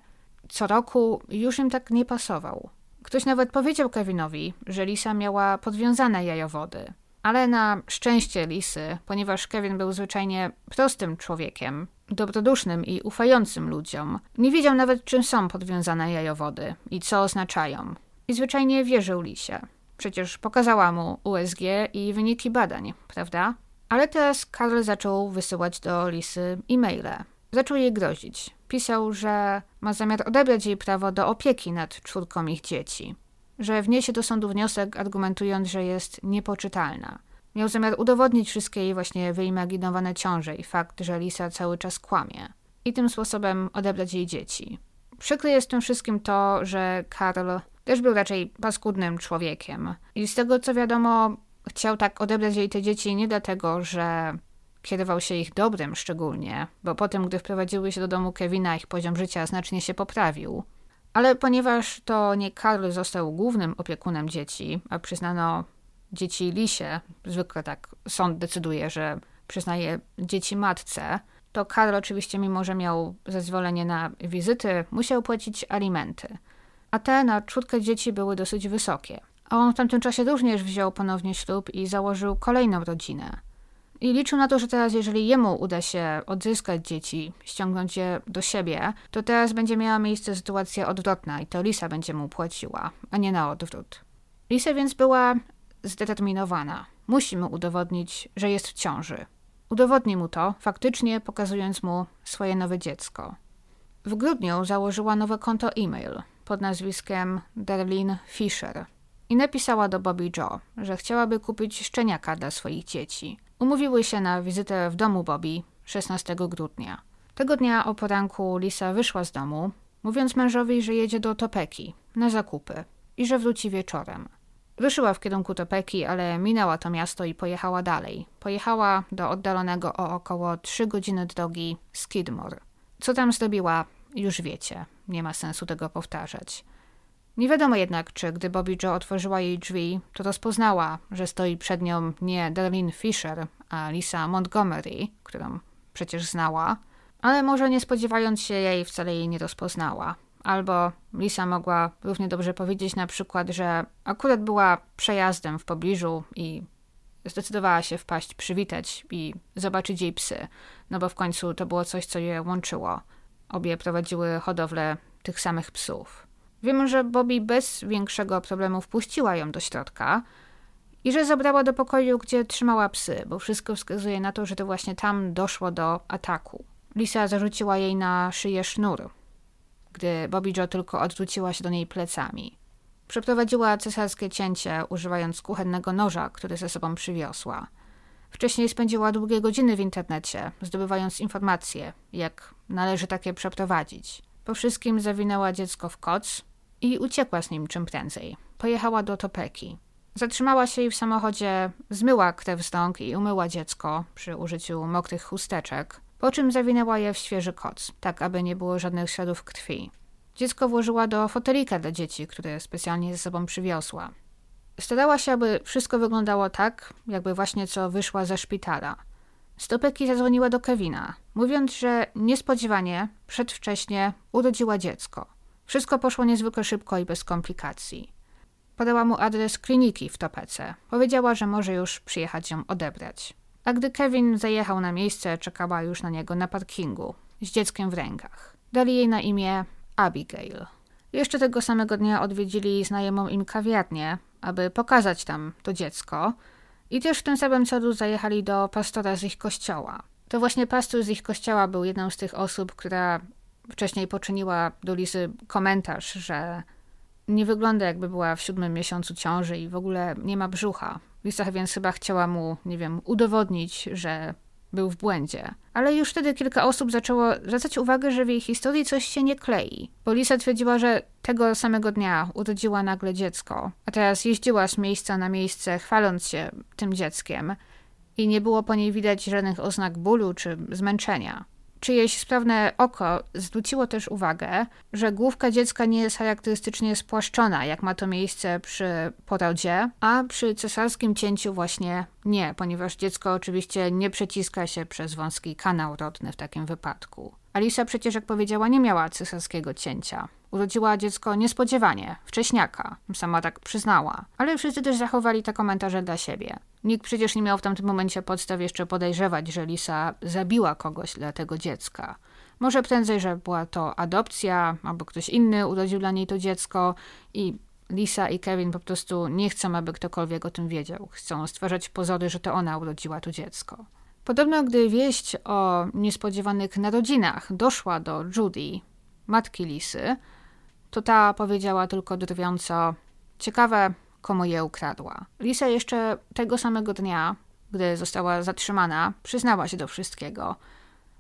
co roku, już im tak nie pasował. Ktoś nawet powiedział Kevinowi, że Lisa miała podwiązane jajowody. Ale na szczęście Lisy, ponieważ Kevin był zwyczajnie prostym człowiekiem, dobrodusznym i ufającym ludziom, nie wiedział nawet, czym są podwiązane jajowody i co oznaczają. I zwyczajnie wierzył Lisie. Przecież pokazała mu USG i wyniki badań, prawda? Ale teraz Karl zaczął wysyłać do Lisy e-maile. Zaczął jej grozić. Pisał, że ma zamiar odebrać jej prawo do opieki nad czwórką ich dzieci. Że wniesie do sądu wniosek, argumentując, że jest niepoczytalna. Miał zamiar udowodnić wszystkie jej właśnie wyimaginowane ciąże i fakt, że Lisa cały czas kłamie. I tym sposobem odebrać jej dzieci. Przykre jest tym wszystkim to, że Karl też był raczej paskudnym człowiekiem. I z tego co wiadomo, chciał tak odebrać jej te dzieci nie dlatego, że kierował się ich dobrem szczególnie, bo potem, gdy wprowadziły się do domu Kevina, ich poziom życia znacznie się poprawił. Ale ponieważ to nie Karl został głównym opiekunem dzieci, a przyznano dzieci Lisie, zwykle tak sąd decyduje, że przyznaje dzieci matce, to Karl oczywiście, mimo że miał zezwolenie na wizyty, musiał płacić alimenty. A te na czwórkę dzieci były dosyć wysokie. A on w tamtym czasie również wziął ponownie ślub i założył kolejną rodzinę. I liczył na to, że teraz, jeżeli jemu uda się odzyskać dzieci, ściągnąć je do siebie, to teraz będzie miała miejsce sytuacja odwrotna i to Lisa będzie mu płaciła, a nie na odwrót. Lisa więc była zdeterminowana. Musi mu udowodnić, że jest w ciąży. Udowodni mu to, faktycznie pokazując mu swoje nowe dziecko. W grudniu założyła nowe konto e-mail pod nazwiskiem Darlene Fisher i napisała do Bobby Joe, że chciałaby kupić szczeniaka dla swoich dzieci. Umówiły się na wizytę w domu Bobby 16 grudnia. Tego dnia o poranku Lisa wyszła z domu, mówiąc mężowi, że jedzie do Topeki na zakupy i że wróci wieczorem. Ruszyła w kierunku Topeki, ale minęła to miasto i pojechała dalej. Pojechała do oddalonego o około 3 godziny drogi Skidmore. Co tam zrobiła, już wiecie. Nie ma sensu tego powtarzać. Nie wiadomo jednak, czy gdy Bobby Joe otworzyła jej drzwi, to rozpoznała, że stoi przed nią nie Darlene Fisher, a Lisa Montgomery, którą przecież znała, ale może nie spodziewając się jej, wcale jej nie rozpoznała. Albo Lisa mogła równie dobrze powiedzieć na przykład, że akurat była przejazdem w pobliżu i zdecydowała się wpaść, przywitać i zobaczyć jej psy, no bo w końcu to było coś, co je łączyło. Obie prowadziły hodowlę tych samych psów. Wiemy, że Bobby bez większego problemu wpuściła ją do środka i że zabrała do pokoju, gdzie trzymała psy, bo wszystko wskazuje na to, że to właśnie tam doszło do ataku. Lisa zarzuciła jej na szyję sznur, gdy Bobby Joe tylko odwróciła się do niej plecami. Przeprowadziła cesarskie cięcie, używając kuchennego noża, który ze sobą przywiosła. Wcześniej spędziła długie godziny w internecie, zdobywając informacje, jak należy takie przeprowadzić. Po wszystkim zawinęła dziecko w koc i uciekła z nim czym prędzej. Pojechała do Topeki. Zatrzymała się i w samochodzie zmyła krew z rąk i umyła dziecko przy użyciu mokrych chusteczek, po czym zawinęła je w świeży koc, tak aby nie było żadnych śladów krwi. Dziecko włożyła do fotelika dla dzieci, które specjalnie ze sobą przywiozła. Starała się, aby wszystko wyglądało tak, jakby właśnie co wyszła ze szpitala. Stopeki zadzwoniła do Kevina, mówiąc, że niespodziewanie, przedwcześnie urodziła dziecko. Wszystko poszło niezwykle szybko i bez komplikacji. Podała mu adres kliniki w Topece. Powiedziała, że może już przyjechać ją odebrać. A gdy Kevin zajechał na miejsce, czekała już na niego na parkingu, z dzieckiem w rękach. Dali jej na imię Abigail. Jeszcze tego samego dnia odwiedzili znajomą im kawiarnię, aby pokazać tam to dziecko i też w tym samym celu zajechali do pastora z ich kościoła. To właśnie pastor z ich kościoła był jedną z tych osób, która wcześniej poczyniła do Lisy komentarz, że nie wygląda jakby była w siódmym miesiącu ciąży i w ogóle nie ma brzucha. Lisa więc chyba chciała mu, nie wiem, udowodnić, że był w błędzie. Ale już wtedy kilka osób zaczęło zwracać uwagę, że w jej historii coś się nie klei. Bo Lisa twierdziła, że tego samego dnia urodziła nagle dziecko, a teraz jeździła z miejsca na miejsce, chwaląc się tym dzieckiem i nie było po niej widać żadnych oznak bólu czy zmęczenia. Czyjeś sprawne oko zwróciło też uwagę, że główka dziecka nie jest charakterystycznie spłaszczona, jak ma to miejsce przy porodzie, a przy cesarskim cięciu właśnie nie, ponieważ dziecko oczywiście nie przeciska się przez wąski kanał rodny w takim wypadku. Alisa przecież, jak powiedziała, nie miała cesarskiego cięcia. Urodziła dziecko niespodziewanie, wcześniaka, sama tak przyznała. Ale wszyscy też zachowali te komentarze dla siebie. Nikt przecież nie miał w tamtym momencie podstaw jeszcze podejrzewać, że Lisa zabiła kogoś dla tego dziecka. Może prędzej, że była to adopcja, albo ktoś inny urodził dla niej to dziecko i Lisa i Kevin po prostu nie chcą, aby ktokolwiek o tym wiedział. Chcą stwarzać pozory, że to ona urodziła to dziecko. Podobno, gdy wieść o niespodziewanych narodzinach doszła do Judy, matki Lisy, to ta powiedziała tylko drwiąco: Ciekawe, komu je ukradła. Lisa jeszcze tego samego dnia, gdy została zatrzymana, przyznała się do wszystkiego,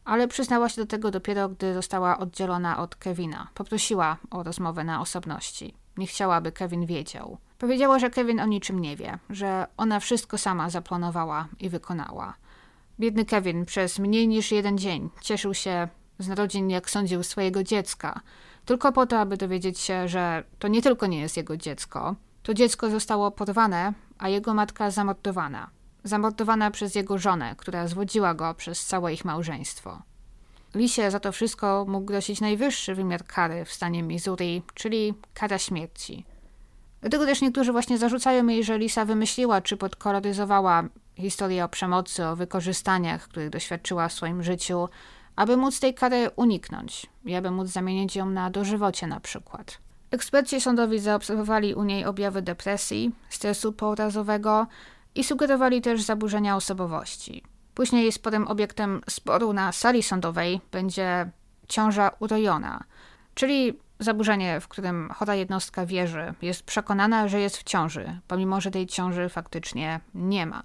ale przyznała się do tego dopiero, gdy została oddzielona od Kevina. Poprosiła o rozmowę na osobności. Nie chciała, aby Kevin wiedział. Powiedziała, że Kevin o niczym nie wie, że ona wszystko sama zaplanowała i wykonała. Biedny Kevin przez mniej niż jeden dzień cieszył się z narodzin, jak sądził, swojego dziecka, tylko po to, aby dowiedzieć się, że to nie tylko nie jest jego dziecko. To dziecko zostało porwane, a jego matka zamordowana. Zamordowana przez jego żonę, która zwodziła go przez całe ich małżeństwo. Lisie za to wszystko mógł grozić najwyższy wymiar kary w stanie Missouri, czyli kara śmierci. Dlatego też niektórzy właśnie zarzucają jej, że Lisa wymyśliła czy podkoloryzowała historię o przemocy, o wykorzystaniach, których doświadczyła w swoim życiu, aby móc tej kary uniknąć i aby móc zamienić ją na dożywocie na przykład. Eksperci sądowi zaobserwowali u niej objawy depresji, stresu pourazowego i sugerowali też zaburzenia osobowości. Później sporym obiektem sporu na sali sądowej będzie ciąża urojona, czyli zaburzenie, w którym chora jednostka wierzy, jest przekonana, że jest w ciąży, pomimo że tej ciąży faktycznie nie ma.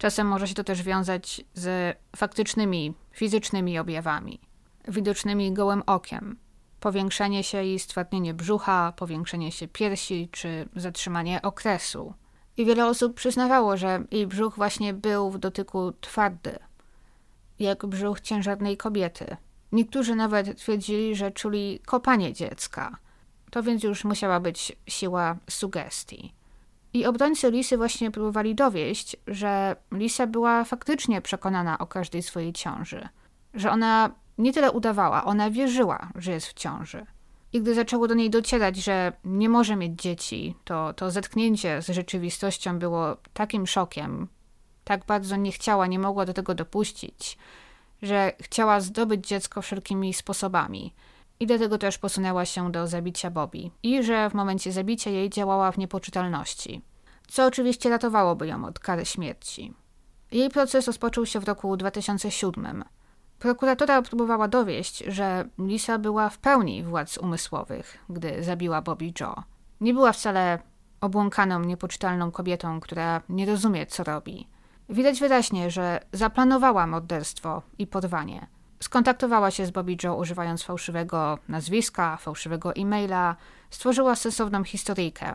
Czasem może się to też wiązać z faktycznymi, fizycznymi objawami, widocznymi gołym okiem. Powiększenie się i stwardnienie brzucha, powiększenie się piersi czy zatrzymanie okresu. I wiele osób przyznawało, że jej brzuch właśnie był w dotyku twardy, jak brzuch ciężarnej kobiety. Niektórzy nawet twierdzili, że czuli kopanie dziecka. To więc już musiała być siła sugestii. I obrońcy Lisy właśnie próbowali dowieść, że Lisa była faktycznie przekonana o każdej swojej ciąży. Że ona nie tyle udawała, ona wierzyła, że jest w ciąży. I gdy zaczęło do niej docierać, że nie może mieć dzieci, to to zetknięcie z rzeczywistością było takim szokiem, tak bardzo nie chciała, nie mogła do tego dopuścić, że chciała zdobyć dziecko wszelkimi sposobami. I dlatego też posunęła się do zabicia Bobby. I że w momencie zabicia jej działała w niepoczytalności. Co oczywiście ratowałoby ją od kary śmierci. Jej proces rozpoczął się w roku 2007. Prokuratura próbowała dowieść, że Lisa była w pełni władz umysłowych, gdy zabiła Bobby Joe. Nie była wcale obłąkaną, niepoczytalną kobietą, która nie rozumie, co robi. Widać wyraźnie, że zaplanowała morderstwo i porwanie. Skontaktowała się z Bobby Joe używając fałszywego nazwiska, fałszywego e-maila, stworzyła sensowną historyjkę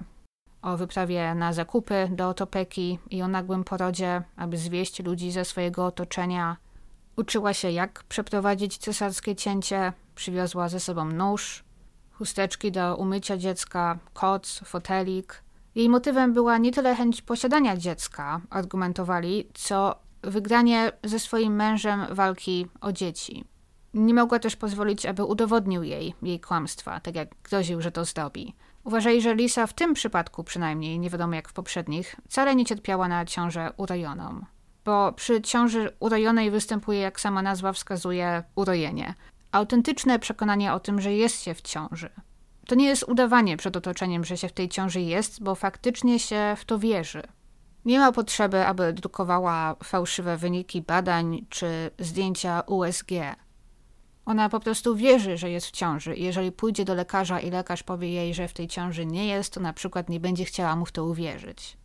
o wyprawie na zakupy do Otopeki i o nagłym porodzie, aby zwieść ludzi ze swojego otoczenia. Uczyła się, jak przeprowadzić cesarskie cięcie, przywiozła ze sobą nóż, chusteczki do umycia dziecka, koc, fotelik. Jej motywem była nie tyle chęć posiadania dziecka, argumentowali, co wygranie ze swoim mężem walki o dzieci. Nie mogła też pozwolić, aby udowodnił jej jej kłamstwa, tak jak groził, że to zrobi. Uważali, że Lisa w tym przypadku przynajmniej, nie wiadomo jak w poprzednich, wcale nie cierpiała na ciążę urojoną. Bo przy ciąży urojonej występuje, jak sama nazwa wskazuje, urojenie. Autentyczne przekonanie o tym, że jest się w ciąży. To nie jest udawanie przed otoczeniem, że się w tej ciąży jest, bo faktycznie się w to wierzy. Nie ma potrzeby, aby drukowała fałszywe wyniki badań czy zdjęcia USG. Ona po prostu wierzy, że jest w ciąży. Jeżeli pójdzie do lekarza i lekarz powie jej, że w tej ciąży nie jest, to na przykład nie będzie chciała mu w to uwierzyć.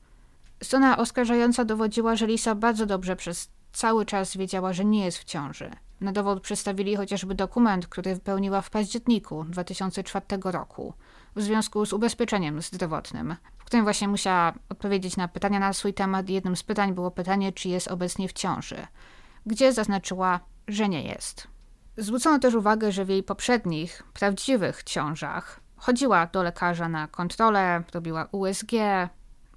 Strona oskarżająca dowodziła, że Lisa bardzo dobrze przez cały czas wiedziała, że nie jest w ciąży. Na dowód przedstawili chociażby dokument, który wypełniła w październiku 2004 roku w związku z ubezpieczeniem zdrowotnym, którym właśnie musiała odpowiedzieć na pytania na swój temat. Jednym z pytań było pytanie, czy jest obecnie w ciąży, gdzie zaznaczyła, że nie jest. Zwrócono też uwagę, że w jej poprzednich, prawdziwych ciążach chodziła do lekarza na kontrolę, robiła USG,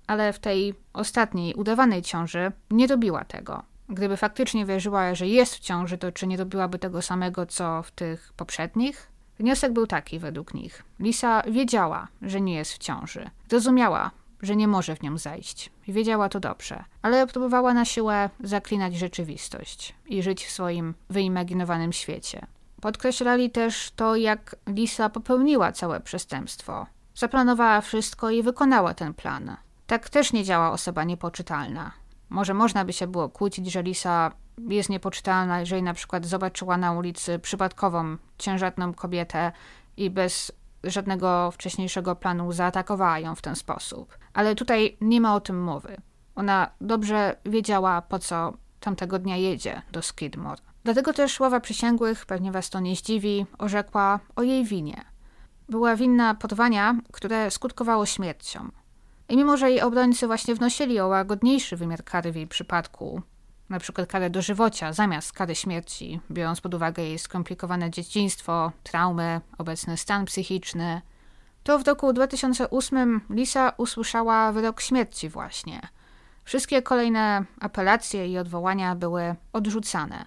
ale w tej ostatniej, udawanej ciąży nie robiła tego. Gdyby faktycznie wierzyła, że jest w ciąży, to czy nie robiłaby tego samego, co w tych poprzednich? Wniosek był taki według nich. Lisa wiedziała, że nie jest w ciąży. Rozumiała, że nie może w nią zajść. Wiedziała to dobrze, ale próbowała na siłę zaklinać rzeczywistość i żyć w swoim wyimaginowanym świecie. Podkreślali też to, jak Lisa popełniła całe przestępstwo. Zaplanowała wszystko i wykonała ten plan. Tak też nie działa osoba niepoczytalna. Może można by się było kłócić, że Lisa jest niepoczytalna, jeżeli na przykład zobaczyła na ulicy przypadkową ciężarną kobietę i bez żadnego wcześniejszego planu zaatakowała ją w ten sposób. Ale tutaj nie ma o tym mowy. Ona dobrze wiedziała, po co tamtego dnia jedzie do Skidmore. Dlatego też słowa przysięgłych, pewnie was to nie zdziwi, orzekła o jej winie. Była winna porwania, które skutkowało śmiercią. I mimo, że jej obrońcy właśnie wnosili o łagodniejszy wymiar kary w jej przypadku, na przykład karę dożywocia zamiast kary śmierci, biorąc pod uwagę jej skomplikowane dzieciństwo, traumy, obecny stan psychiczny, to w roku 2008 Lisa usłyszała wyrok śmierci właśnie. Wszystkie kolejne apelacje i odwołania były odrzucane.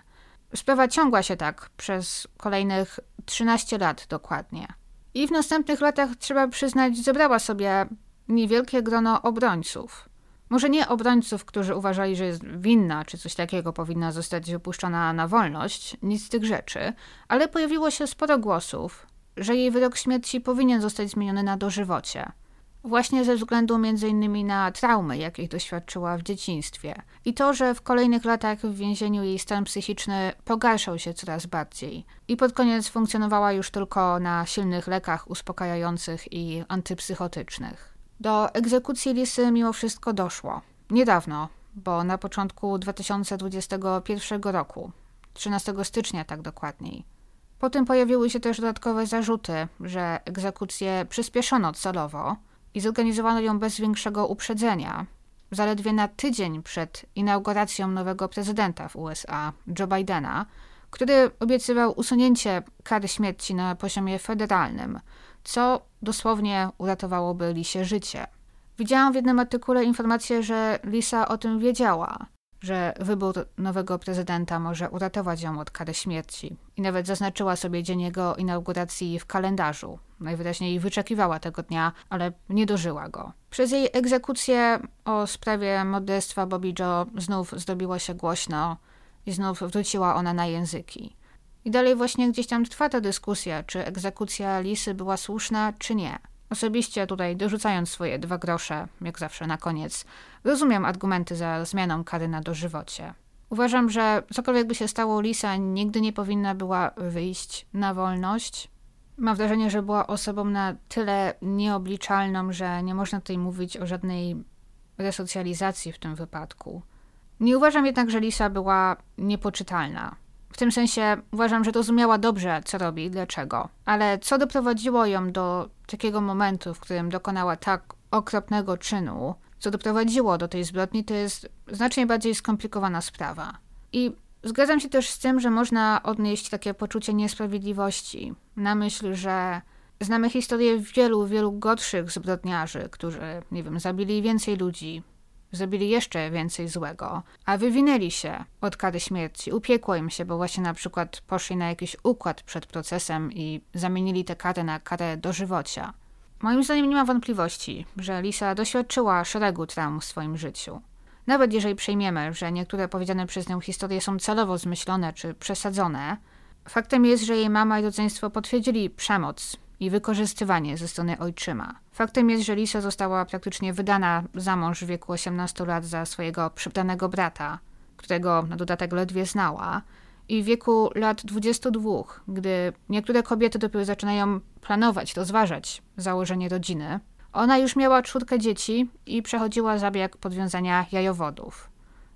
Sprawa ciągła się tak przez kolejnych 13 lat dokładnie. I w następnych latach, trzeba przyznać, zebrała sobie niewielkie grono obrońców. Może nie obrońców, którzy uważali, że jest winna, czy coś takiego powinna zostać wypuszczona na wolność, nic z tych rzeczy, ale pojawiło się sporo głosów, że jej wyrok śmierci powinien zostać zmieniony na dożywocie. Właśnie ze względu m.in. na traumy, jakich doświadczyła w dzieciństwie, i to, że w kolejnych latach w więzieniu jej stan psychiczny pogarszał się coraz bardziej, i pod koniec funkcjonowała już tylko na silnych lekach uspokajających i antypsychotycznych. Do egzekucji Lisy mimo wszystko doszło. Niedawno, bo na początku 2021 roku, 13 stycznia tak dokładniej. Potem pojawiły się też dodatkowe zarzuty, że egzekucję przyspieszono celowo i zorganizowano ją bez większego uprzedzenia, zaledwie na tydzień przed inauguracją nowego prezydenta w USA, Joe Bidena, który obiecywał usunięcie kary śmierci na poziomie federalnym, co dosłownie uratowałoby Lisie życie. Widziałam w jednym artykule informację, że Lisa o tym wiedziała, że wybór nowego prezydenta może uratować ją od kary śmierci i nawet zaznaczyła sobie dzień jego inauguracji w kalendarzu. Najwyraźniej wyczekiwała tego dnia, ale nie dożyła go. Przez jej egzekucję o sprawie morderstwa Bobby Joe znów zrobiło się głośno i znów wróciła ona na języki. I dalej właśnie gdzieś tam trwa ta dyskusja, czy egzekucja Lisy była słuszna, czy nie. Osobiście tutaj dorzucając swoje dwa grosze, jak zawsze na koniec, rozumiem argumenty za zmianą kary na dożywocie. Uważam, że cokolwiek by się stało, Lisa nigdy nie powinna była wyjść na wolność. Mam wrażenie, że była osobą na tyle nieobliczalną, że nie można tutaj mówić o żadnej resocjalizacji w tym wypadku. Nie uważam jednak, że Lisa była niepoczytalna. W tym sensie uważam, że rozumiała dobrze, co robi i dlaczego. Ale co doprowadziło ją do takiego momentu, w którym dokonała tak okropnego czynu, co doprowadziło do tej zbrodni, to jest znacznie bardziej skomplikowana sprawa. I zgadzam się też z tym, że można odnieść takie poczucie niesprawiedliwości na myśl, że znamy historię wielu, wielu gorszych zbrodniarzy, którzy, nie wiem, zabili więcej ludzi, zrobili jeszcze więcej złego, a wywinęli się od kary śmierci. Upiekło im się, bo właśnie na przykład poszli na jakiś układ przed procesem i zamienili tę karę na karę dożywocia. Moim zdaniem nie ma wątpliwości, że Lisa doświadczyła szeregu traum w swoim życiu. Nawet jeżeli przyjmiemy, że niektóre powiedziane przez nią historie są celowo zmyślone czy przesadzone, faktem jest, że jej mama i rodzeństwo potwierdzili przemoc i wykorzystywanie ze strony ojczyma. Faktem jest, że Lisa została praktycznie wydana za mąż w wieku 18 lat za swojego przydanego brata, którego na dodatek ledwie znała, i w wieku lat 22, gdy niektóre kobiety dopiero zaczynają planować, rozważać założenie rodziny, ona już miała czwórkę dzieci i przechodziła zabieg podwiązania jajowodów,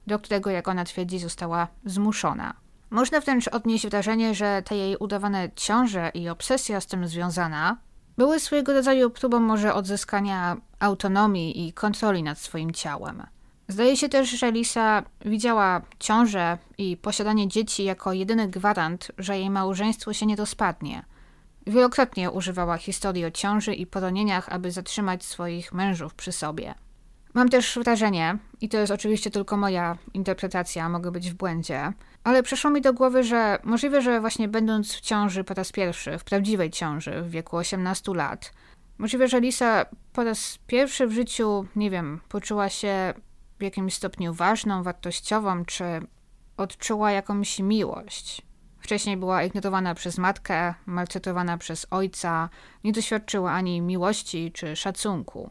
do którego, jak ona twierdzi, została zmuszona. Można wręcz odnieść wrażenie, że te jej udawane ciąże i obsesja z tym związana były swojego rodzaju próbą może odzyskania autonomii i kontroli nad swoim ciałem. Zdaje się też, że Lisa widziała ciążę i posiadanie dzieci jako jedyny gwarant, że jej małżeństwo się nie rozpadnie. Wielokrotnie używała historii o ciąży i poronieniach, aby zatrzymać swoich mężów przy sobie. Mam też wrażenie, i to jest oczywiście tylko moja interpretacja, mogę być w błędzie, ale przyszło mi do głowy, że możliwe, że właśnie będąc w ciąży po raz pierwszy, w prawdziwej ciąży w wieku 18 lat, możliwe, że Lisa po raz pierwszy w życiu, nie wiem, poczuła się w jakimś stopniu ważną, wartościową, czy odczuła jakąś miłość. Wcześniej była ignorowana przez matkę, maltretowana przez ojca, nie doświadczyła ani miłości czy szacunku.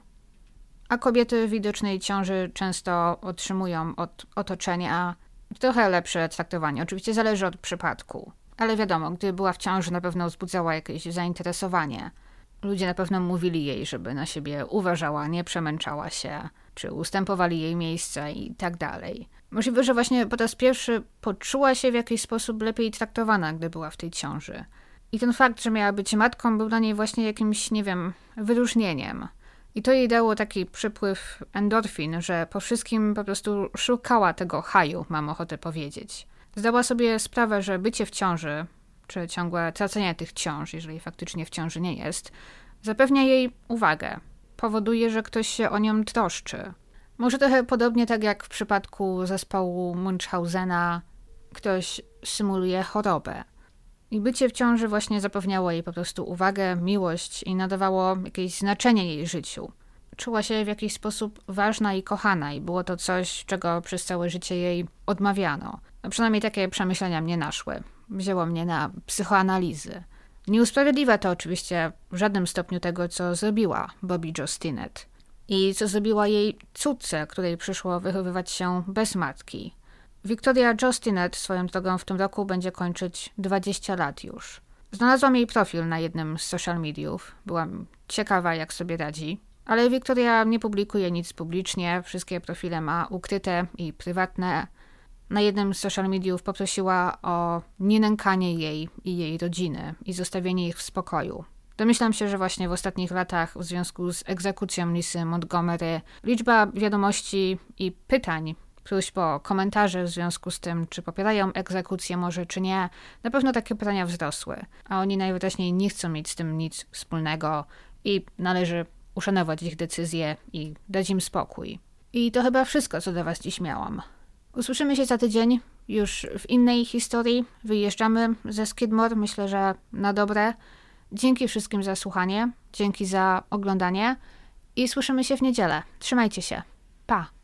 A kobiety w widocznej ciąży często otrzymują od otoczenia trochę lepsze traktowanie. Oczywiście zależy od przypadku. Ale wiadomo, gdy była w ciąży, na pewno wzbudzała jakieś zainteresowanie. Ludzie na pewno mówili jej, żeby na siebie uważała, nie przemęczała się, czy ustępowali jej miejsca i tak dalej. Możliwe, że właśnie po raz pierwszy poczuła się w jakiś sposób lepiej traktowana, gdy była w tej ciąży. I ten fakt, że miała być matką, był dla niej właśnie jakimś, nie wiem, wyróżnieniem. I to jej dało taki przypływ endorfin, że po wszystkim po prostu szukała tego haju, mam ochotę powiedzieć. Zdała sobie sprawę, że bycie w ciąży, czy ciągłe tracenie tych ciąż, jeżeli faktycznie w ciąży nie jest, zapewnia jej uwagę. Powoduje, że ktoś się o nią troszczy. Może trochę podobnie tak jak w przypadku zespołu Munchhausena, ktoś symuluje chorobę. I bycie w ciąży właśnie zapewniało jej po prostu uwagę, miłość i nadawało jakieś znaczenie jej życiu. Czuła się w jakiś sposób ważna i kochana, i było to coś, czego przez całe życie jej odmawiano. A przynajmniej takie przemyślenia mnie naszły. Wzięło mnie na psychoanalizy. Nie usprawiedliwia to oczywiście w żadnym stopniu tego, co zrobiła Bobby Jo Stinnett i co zrobiła jej córce, której przyszło wychowywać się bez matki. Victoria Jostinet swoją drogą w tym roku będzie kończyć 20 lat już. Znalazłam jej profil na jednym z social mediów. Byłam ciekawa, jak sobie radzi. Ale Victoria nie publikuje nic publicznie, wszystkie profile ma ukryte i prywatne. Na jednym z social mediów poprosiła o nienękanie jej i jej rodziny i zostawienie ich w spokoju. Domyślam się, że właśnie w ostatnich latach w związku z egzekucją Lisy Montgomery liczba wiadomości i pytań próśb o komentarze w związku z tym, czy popierają egzekucję może, czy nie, na pewno takie pytania wzrosły, a oni najwyraźniej nie chcą mieć z tym nic wspólnego i należy uszanować ich decyzje i dać im spokój. I to chyba wszystko, co dla Was dziś miałam. Usłyszymy się za tydzień, już w innej historii. Wyjeżdżamy ze Skidmore, myślę, że na dobre. Dzięki wszystkim za słuchanie, dzięki za oglądanie i słyszymy się w niedzielę. Trzymajcie się. Pa!